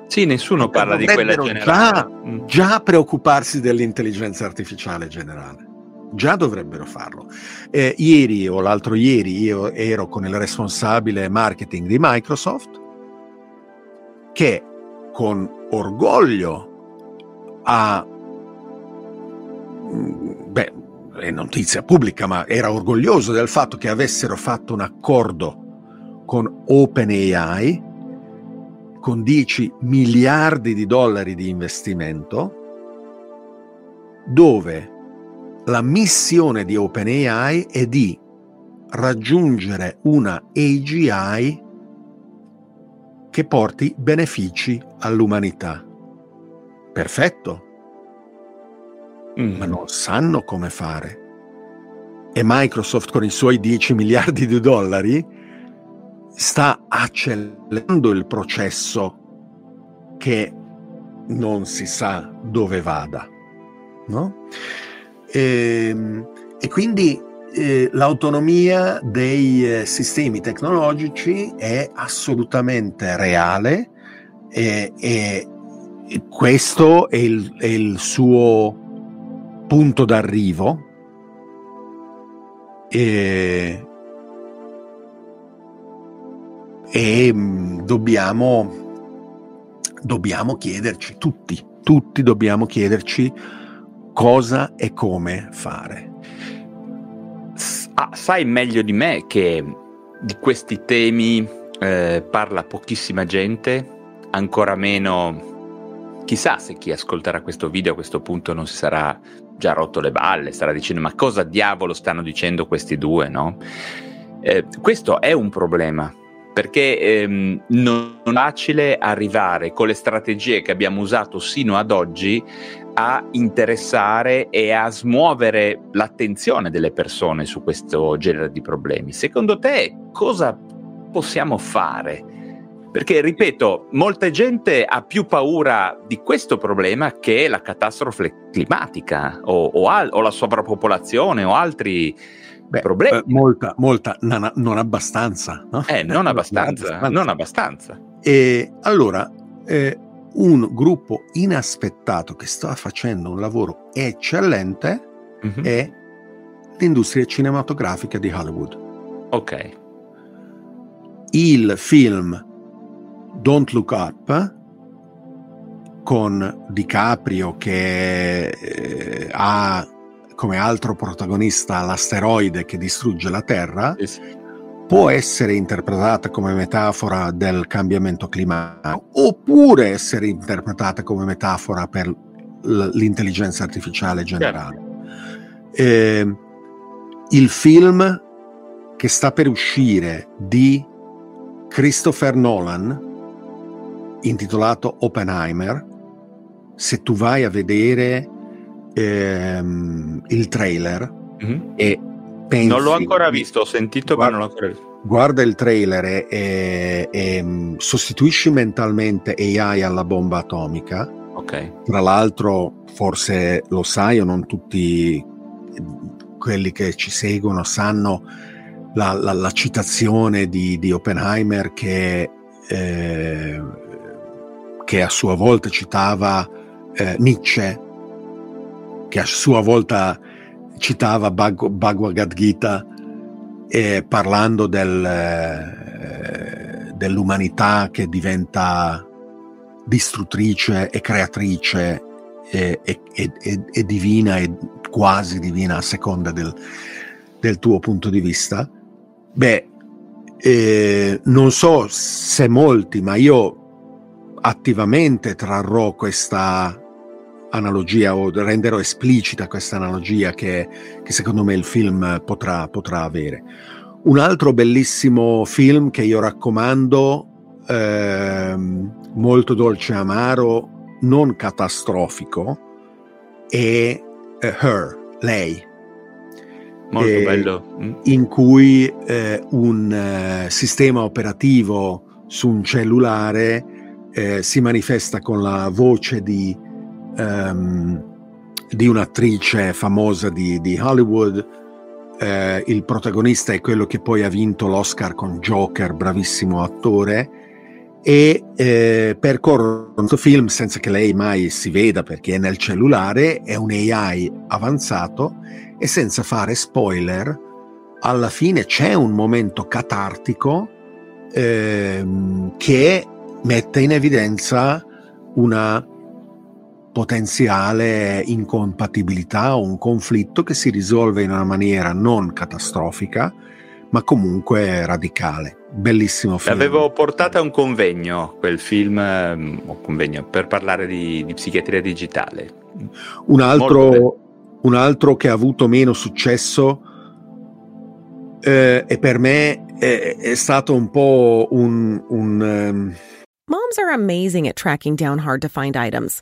sì, nessuno parla di quella generale. Già, già preoccuparsi dell'intelligenza artificiale generale. Già dovrebbero farlo. Eh, ieri o l'altro ieri io ero con il responsabile marketing di Microsoft che con orgoglio ha mm, beh, è notizia pubblica, ma era orgoglioso del fatto che avessero fatto un accordo con OpenAI con 10 miliardi di dollari di investimento, dove la missione di OpenAI è di raggiungere una AGI che porti benefici all'umanità. Perfetto. Mm. Ma non sanno come fare. E Microsoft con i suoi 10 miliardi di dollari sta accelerando il processo che non si sa dove vada. No? E, ehm, e quindi eh, l'autonomia dei eh, sistemi tecnologici è assolutamente reale e, e, e questo è il, è il, suo punto d'arrivo. E, e mm, dobbiamo, dobbiamo chiederci, tutti, tutti dobbiamo chiederci cosa e come fare. Ah, sai meglio di me che di questi temi eh, parla pochissima gente, ancora meno chissà se chi ascolterà questo video a questo punto non si sarà già rotto le balle, starà dicendo ma cosa diavolo stanno dicendo questi due, no? Eh, questo è un problema perché ehm, non è facile arrivare con le strategie che abbiamo usato sino ad oggi a interessare e a smuovere l'attenzione delle persone su questo genere di problemi. Secondo te cosa possiamo fare? Perché, ripeto, molta gente ha più paura di questo problema che la catastrofe climatica o, o, al, o la sovrappopolazione o altri Beh, problemi. Eh, molta, molta, non, non abbastanza. No? Eh, *laughs* non abbastanza, abbastanza. non abbastanza. E allora, eh, un gruppo inaspettato che sta facendo un lavoro eccellente mm-hmm. è l'industria cinematografica di Hollywood. Ok. Il film Don't Look Up con DiCaprio che eh, ha come altro protagonista l'asteroide che distrugge la Terra, può essere interpretata come metafora del cambiamento climatico oppure essere interpretata come metafora per l'intelligenza artificiale generale. Eh, il film che sta per uscire di Christopher Nolan, intitolato Oppenheimer, se tu vai a vedere ehm, il trailer mm-hmm. e pensi... Non l'ho ancora visto, ho sentito guarda, ma non l'ho ancora visto. Guarda il trailer e, e, e mm, sostituisci mentalmente AI alla bomba atomica. Ok. Tra l'altro, forse lo sai o non tutti quelli che ci seguono sanno la, la, la citazione di, di, Oppenheimer che, eh, che, a sua volta citava eh, Nietzsche, che a sua volta citava Bhag- Bhagavad Gita eh, parlando del, eh, dell'umanità che diventa distruttrice e creatrice e, e, e, e divina e quasi divina a seconda del, del tuo punto di vista. Beh, eh, non so se molti, ma io attivamente trarrò questa analogia o renderò esplicita questa analogia che, che secondo me il film potrà, potrà, avere. Un altro bellissimo film che io raccomando, eh, molto dolce e amaro, non catastrofico, è uh, Her, lei. Molto eh, bello. Mm. In cui eh, un eh, sistema operativo su un cellulare eh, si manifesta con la voce di, um, di un'attrice famosa di, di Hollywood. Eh, il protagonista è quello che poi ha vinto l'Oscar con Joker, bravissimo attore e eh, percorrono questo film senza che lei mai si veda perché è nel cellulare, è un AI avanzato e senza fare spoiler, alla fine c'è un momento catartico ehm, che mette in evidenza una potenziale incompatibilità o un conflitto che si risolve in una maniera non catastrofica, ma comunque radicale. Bellissimo film. L'avevo portato a un convegno, quel film, um, convegno, per parlare di, di psichiatria digitale. Un altro, un altro, che ha avuto meno successo eh, e per me è, è, stato un po' un... un um... Moms are amazing at tracking down hard to find items.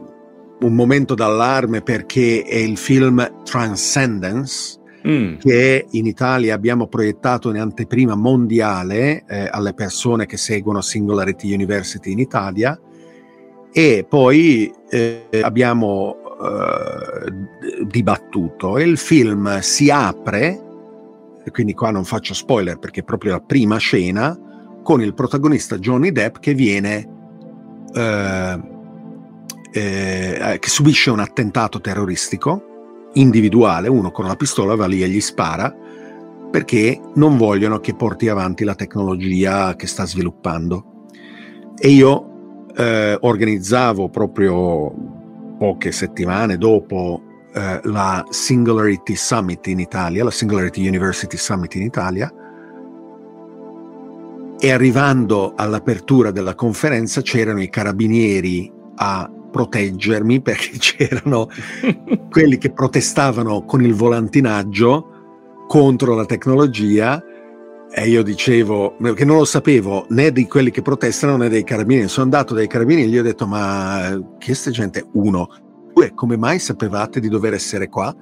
momento d'allarme perché è il film Transcendence mm. che in Italia abbiamo proiettato in anteprima mondiale eh, alle persone che seguono Singularity University in Italia e poi eh, abbiamo eh, dibattuto e il film si apre, quindi qua non faccio spoiler perché è proprio la prima scena, con il protagonista Johnny Depp che viene eh, eh, che subisce un attentato terroristico individuale, uno con la pistola va lì e gli spara perché non vogliono che porti avanti la tecnologia che sta sviluppando. E io eh, organizzavo proprio poche settimane dopo eh, la Singularity Summit in Italia, la Singularity University Summit in Italia, e arrivando all'apertura della conferenza c'erano i carabinieri a proteggermi perché *laughs* c'erano *laughs* quelli che protestavano con il volantinaggio contro la tecnologia e io dicevo che non lo sapevo né di quelli che protestano né dei carabinieri. Sono andato dai carabinieri e gli ho detto ma che sta gente? Uno. Due come mai sapevate di dover essere qua?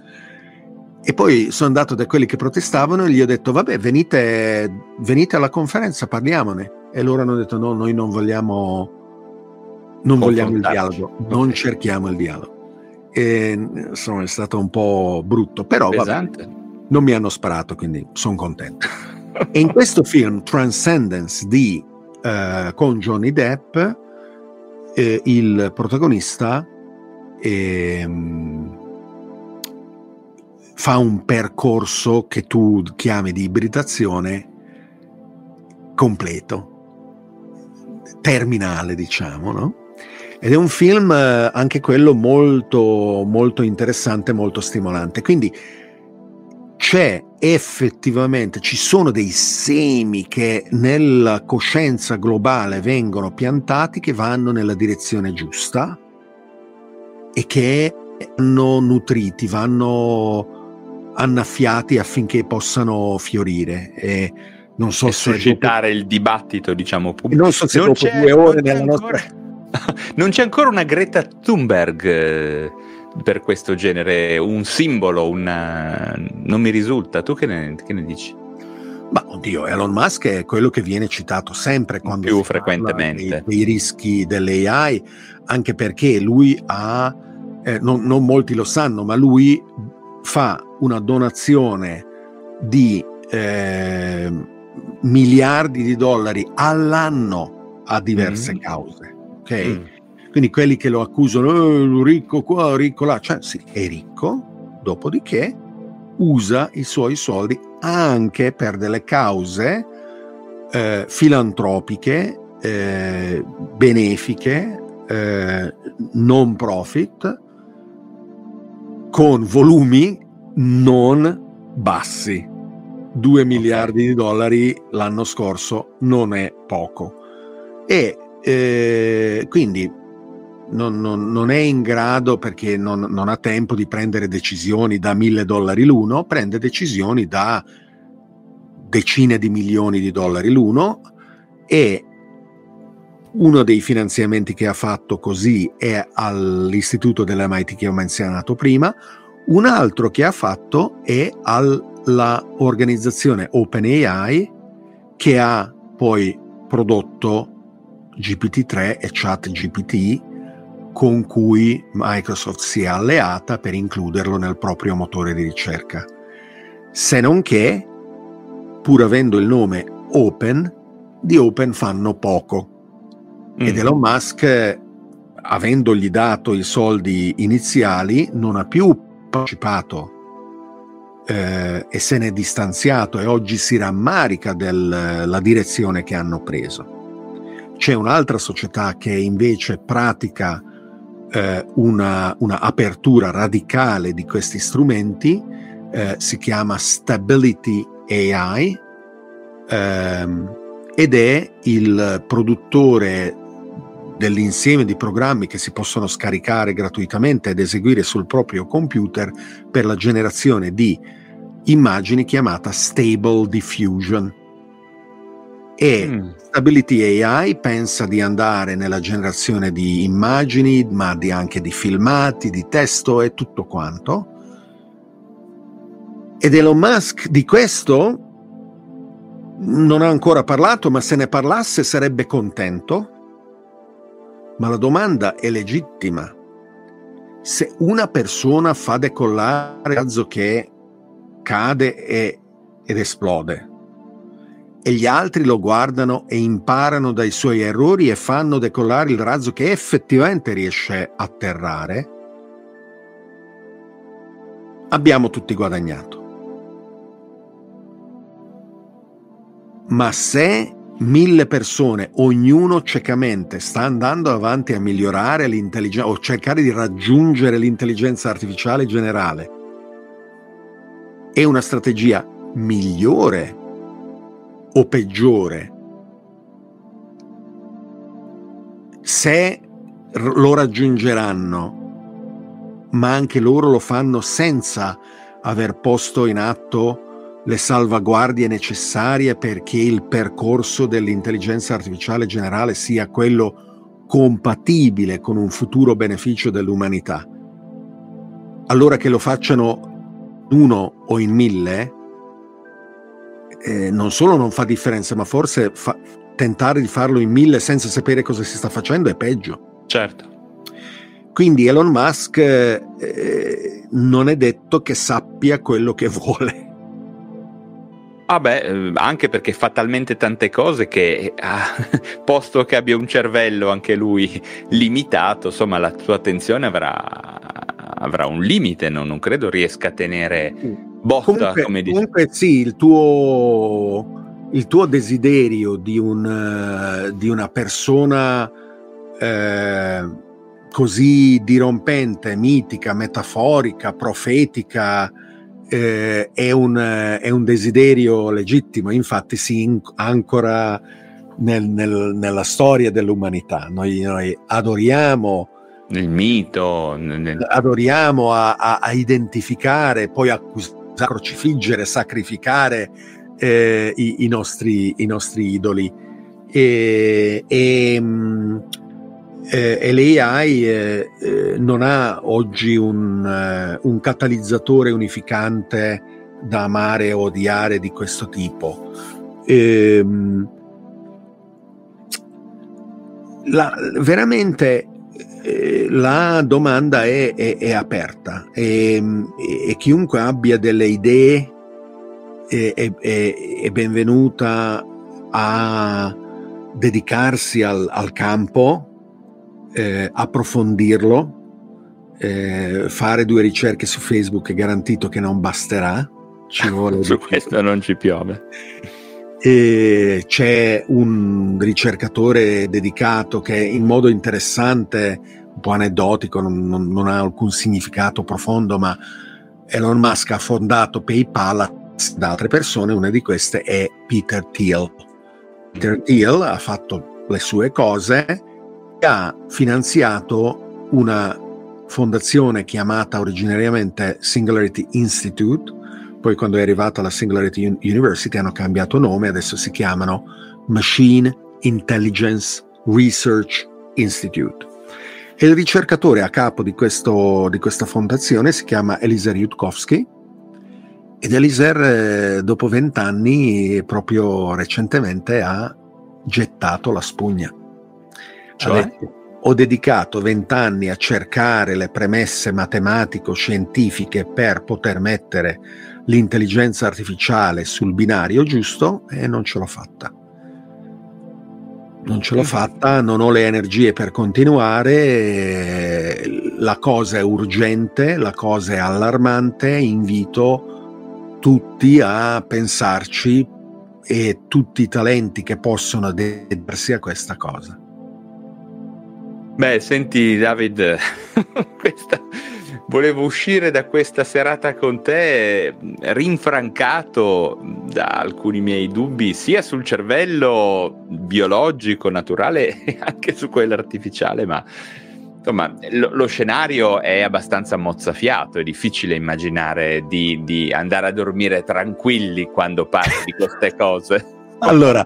E poi sono andato da quelli che protestavano e gli ho detto vabbè venite, venite alla conferenza parliamone. E loro hanno detto no noi non vogliamo non vogliamo il dialogo, non cerchiamo il dialogo. e insomma, è stato un po' brutto, però vabbè, non mi hanno sparato, quindi sono contento. *laughs* e in questo film Transcendence di, uh, con Johnny Depp, eh, il protagonista eh, fa un percorso che tu chiami di ibridazione completo, terminale, diciamo, no? Ed è un film eh, anche quello molto, molto interessante, molto stimolante. Quindi c'è effettivamente, ci sono dei semi che nella coscienza globale vengono piantati che vanno nella direzione giusta e che vanno nutriti, vanno annaffiati affinché possano fiorire. E non so e se suscitare dopo... il dibattito, diciamo, pubblico. Non so se non dopo due ore nella nostra... *laughs* non c'è ancora una Greta Thunberg eh, per questo genere, un simbolo, una... non mi risulta. Tu che ne, che ne dici? Ma oddio, Elon Musk è quello che viene citato sempre quando più frequentemente dei, dei, rischi dell'AI, anche perché lui ha, eh, non, non, molti lo sanno, ma lui fa una donazione di eh, miliardi di dollari all'anno a diverse mm. cause. Ok? Mm. Quindi quelli che lo accusano, eh, ricco qua, ricco là, cioè sì, è ricco, dopodiché usa i suoi soldi anche per delle cause eh, filantropiche, eh, benefiche, eh, non profit, con volumi non bassi. 2 miliardi di dollari l'anno scorso non è poco. E eh, quindi non, non, non, è in grado perché non, non, ha tempo di prendere decisioni da mille dollari l'uno, prende decisioni da decine di milioni di dollari l'uno e uno dei finanziamenti che ha fatto così è all'istituto dell'MIT che ho menzionato prima, un altro che ha fatto è all'organizzazione OpenAI che ha poi prodotto GPT-3 e ChatGPT con cui Microsoft si è alleata per includerlo nel proprio motore di ricerca. Se non che, pur avendo il nome Open, di Open fanno poco. Mm. Ed Elon Musk, avendogli dato i soldi iniziali, non ha più partecipato eh, e se n'è distanziato e oggi si rammarica della direzione che hanno preso. C'è un'altra società che invece pratica eh, una, una, apertura radicale di questi strumenti, eh, si chiama Stability AI ehm, ed è il produttore dell'insieme di programmi che si possono scaricare gratuitamente ed eseguire sul proprio computer per la generazione di immagini chiamata Stable Diffusion e mm. Stability AI pensa di andare nella generazione di immagini, ma di anche di filmati, di testo e tutto quanto. Ed Elon Musk di questo non ha ancora parlato, ma se ne parlasse sarebbe contento. Ma la domanda è legittima. Se una persona fa decollare un razzo che cade e, ed esplode, e gli altri lo guardano e imparano dai suoi errori e fanno decollare il razzo che effettivamente riesce a atterrare, abbiamo tutti guadagnato. Ma se mille persone, ognuno ciecamente sta andando avanti a migliorare l'intelligenza o cercare di raggiungere l'intelligenza artificiale generale, è una strategia migliore o peggiore. Se lo raggiungeranno, ma anche loro lo fanno senza aver posto in atto le salvaguardie necessarie perché il percorso dell'intelligenza artificiale generale sia quello compatibile con un futuro beneficio dell'umanità. Allora che lo facciano uno o in mille, eh, non solo non fa differenza, ma forse fa, tentare di farlo in mille senza sapere cosa si sta facendo è peggio. Certo. quindi Elon Musk eh, non è detto che sappia quello che *laughs* vuole. Ah beh, eh, anche perché fa talmente tante cose che, ah, *laughs* posto che abbia un cervello anche lui limitato, insomma la sua attenzione avrà, avrà un limite, no? non credo riesca a tenere botta, comunque, come dici. Comunque sì, il tuo, il tuo desiderio di, un, uh, di una persona uh, così dirompente, mitica, metaforica, profetica, eh, è, un, è, un, desiderio legittimo, infatti si ancora nel, nel, nella storia dell'umanità. Noi, noi adoriamo nel mito, nel... adoriamo a, a, a, identificare, poi accusare, crocifiggere, sacrificare eh, i, i, nostri, i, nostri, idoli. E, e, mm, eh, e l'AI eh, eh, non ha oggi un, uh, un, catalizzatore unificante da amare o odiare di questo tipo. Ehm, la, veramente eh, la domanda è, è, è aperta e, e, chiunque abbia delle idee è, è benvenuta a dedicarsi al, al campo eh, approfondirlo, eh, fare due ricerche su Facebook è garantito che non basterà. Ci vuole *laughs* su questo non ci piove. E c'è un ricercatore dedicato che in modo interessante, un po' aneddotico, non, non, non ha alcun significato profondo, ma Elon Musk ha fondato PayPal da altre persone, una di queste è Peter Thiel. Peter Thiel ha fatto le sue cose, ha finanziato una fondazione chiamata originariamente Singularity Institute, poi quando è arrivata la Singularity University hanno cambiato nome, adesso si chiamano Machine Intelligence Research Institute. E il ricercatore a capo di, questo, di questa fondazione si chiama Eliser Yudkowsky ed Eliser eh, dopo vent'anni, proprio recentemente, ha gettato la spugna. Cioè? ho dedicato vent'anni a cercare le premesse matematico-scientifiche per poter mettere l'intelligenza artificiale sul binario giusto e non ce l'ho fatta. Non ce l'ho fatta, non ho le energie per continuare, la cosa è urgente, la cosa è allarmante, invito tutti a pensarci e tutti i talenti che possono dedicarsi a questa cosa. Beh, senti David, *laughs* questa... volevo uscire da questa serata con te rinfrancato da alcuni miei dubbi sia sul cervello biologico, naturale *laughs* e anche su quello artificiale, ma insomma lo, lo scenario è abbastanza mozzafiato, è difficile immaginare di, di andare a dormire tranquilli quando parli di queste *laughs* cose. allora,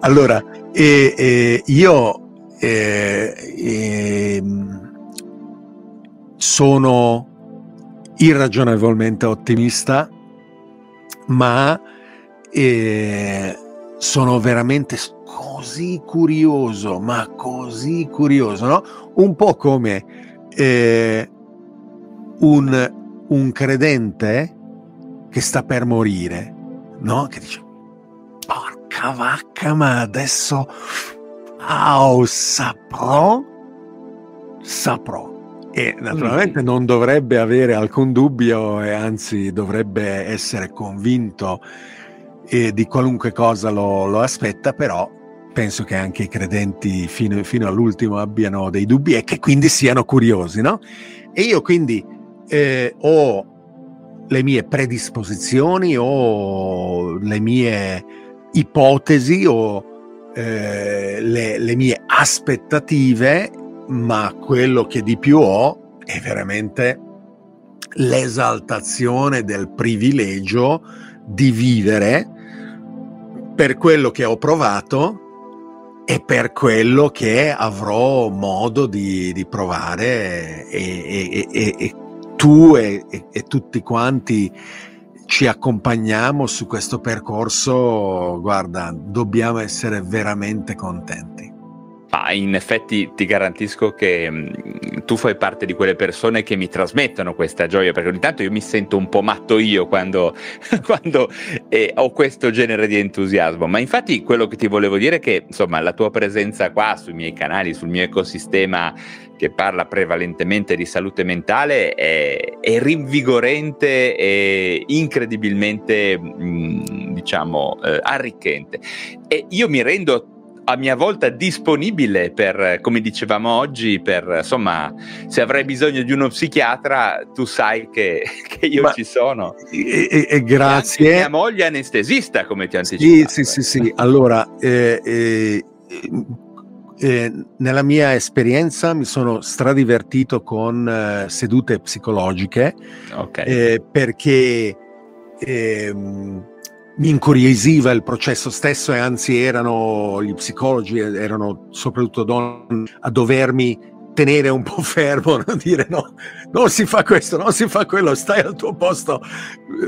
allora eh, eh, io eh, eh, sono irragionevolmente ottimista, ma eh, sono veramente così curioso, ma così curioso, no? Un po' come eh, un, un credente che sta per morire, no? Che dice, porca vacca, ma adesso Wow, saprò, saprò. E naturalmente non dovrebbe avere alcun dubbio e anzi dovrebbe essere convinto eh, di qualunque cosa lo, lo, aspetta, però penso che anche i credenti fino, fino, all'ultimo abbiano dei dubbi e che quindi siano curiosi, no? E io quindi eh, ho le mie predisposizioni, ho le mie ipotesi, ho eh, le, le mie aspettative, ma quello che di più ho è veramente l'esaltazione del privilegio di vivere per quello che ho provato e per quello che avrò modo di, di provare e, e, e, e tu e, tutti quanti ci accompagniamo su questo percorso, guarda, dobbiamo essere veramente contenti. Ah, in effetti ti garantisco che mm, tu fai parte di quelle persone che mi trasmettono questa gioia, perché ogni tanto io mi sento un po' matto io quando, *laughs* quando eh, ho questo genere di entusiasmo. Ma infatti quello che ti volevo dire è che insomma la tua presenza qua sui miei canali, sul mio ecosistema che parla prevalentemente di salute mentale è, è rinvigorente e incredibilmente mh, mm, diciamo eh, arricchente e io mi rendo a mia volta disponibile per, come dicevamo oggi, per insomma, se avrai bisogno di uno psichiatra, tu sai che, *laughs* che io Ma, ci sono. E, e, e grazie. E mia moglie è anestesista, come ti ho anticipato. Sì, sì, sì, sì. Allora, eh, eh, eh, nella mia esperienza mi sono stradivertito con eh, sedute psicologiche okay. eh, perché ehm, mi incuriosiva il processo stesso e anzi erano gli psicologi, erano soprattutto donne a dovermi tenere un po' *laughs* fermo, non dire no, non si fa questo, non si fa quello, stai al tuo posto,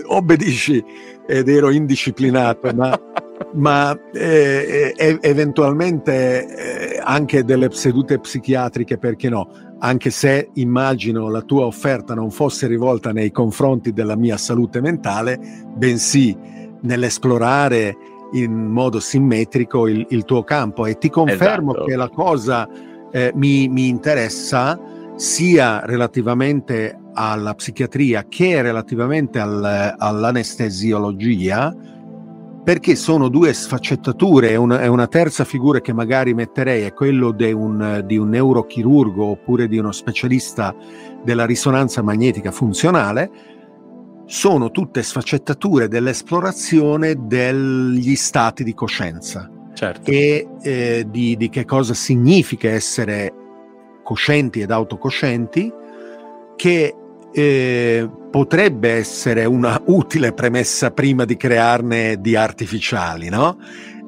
obbedisci ed ero indisciplinato, ma, *laughs* ma eh, eh, eventualmente eh, anche delle sedute psichiatriche, perché no? Anche se immagino la tua offerta non fosse rivolta nei confronti della mia salute mentale, bensì nell'esplorare in modo simmetrico il, il tuo campo e ti confermo esatto. che la cosa eh, mi, mi interessa sia relativamente alla psichiatria che relativamente al, all'anestesiologia perché sono due sfaccettature e una, una, terza figura che magari metterei è quello un, di un neurochirurgo oppure di uno specialista della risonanza magnetica funzionale sono tutte sfaccettature dell'esplorazione degli stati di coscienza certo. e eh, di, di, che cosa significa essere coscienti ed autocoscienti, che eh, potrebbe essere una utile premessa prima di crearne di artificiali, no?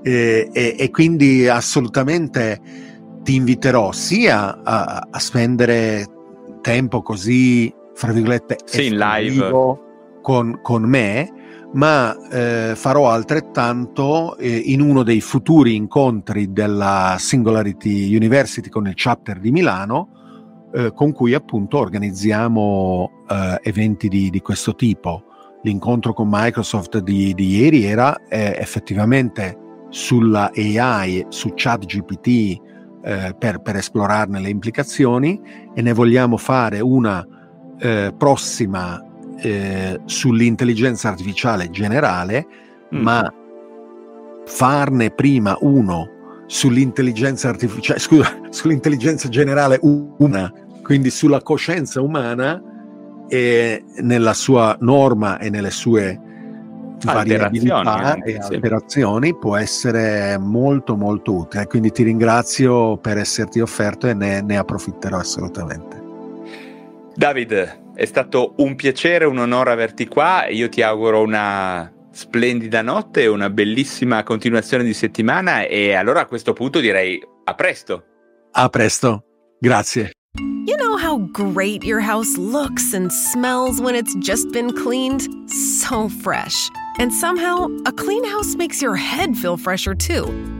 E, e, e quindi assolutamente ti inviterò sia a, a spendere tempo così, fra virgolette, sì, in live con, con me, ma eh, farò altrettanto eh, in uno dei futuri incontri della Singularity University con il chapter di Milano, eh, con cui appunto organizziamo eh, eventi di, di, questo tipo. L'incontro con Microsoft di, di ieri era eh, effettivamente sulla AI, su ChatGPT, eh, per, per esplorarne le implicazioni e ne vogliamo fare una prossima eh, sull'intelligenza artificiale generale, mm. ma farne prima uno sull'intelligenza artificiale, scusa, *laughs* sull'intelligenza generale una, quindi sulla coscienza umana e nella sua norma e nelle sue variabilità e alterazioni può essere molto molto utile. Quindi ti ringrazio per esserti offerto e ne, ne approfitterò assolutamente. David, è stato un piacere, un onore averti qua. Io ti auguro una splendida notte e una bellissima continuazione di settimana e allora a questo punto direi a presto. A presto. Grazie. You know how great your house looks and smells when it's just been cleaned? So fresh. And somehow, a clean house makes your head feel fresher too.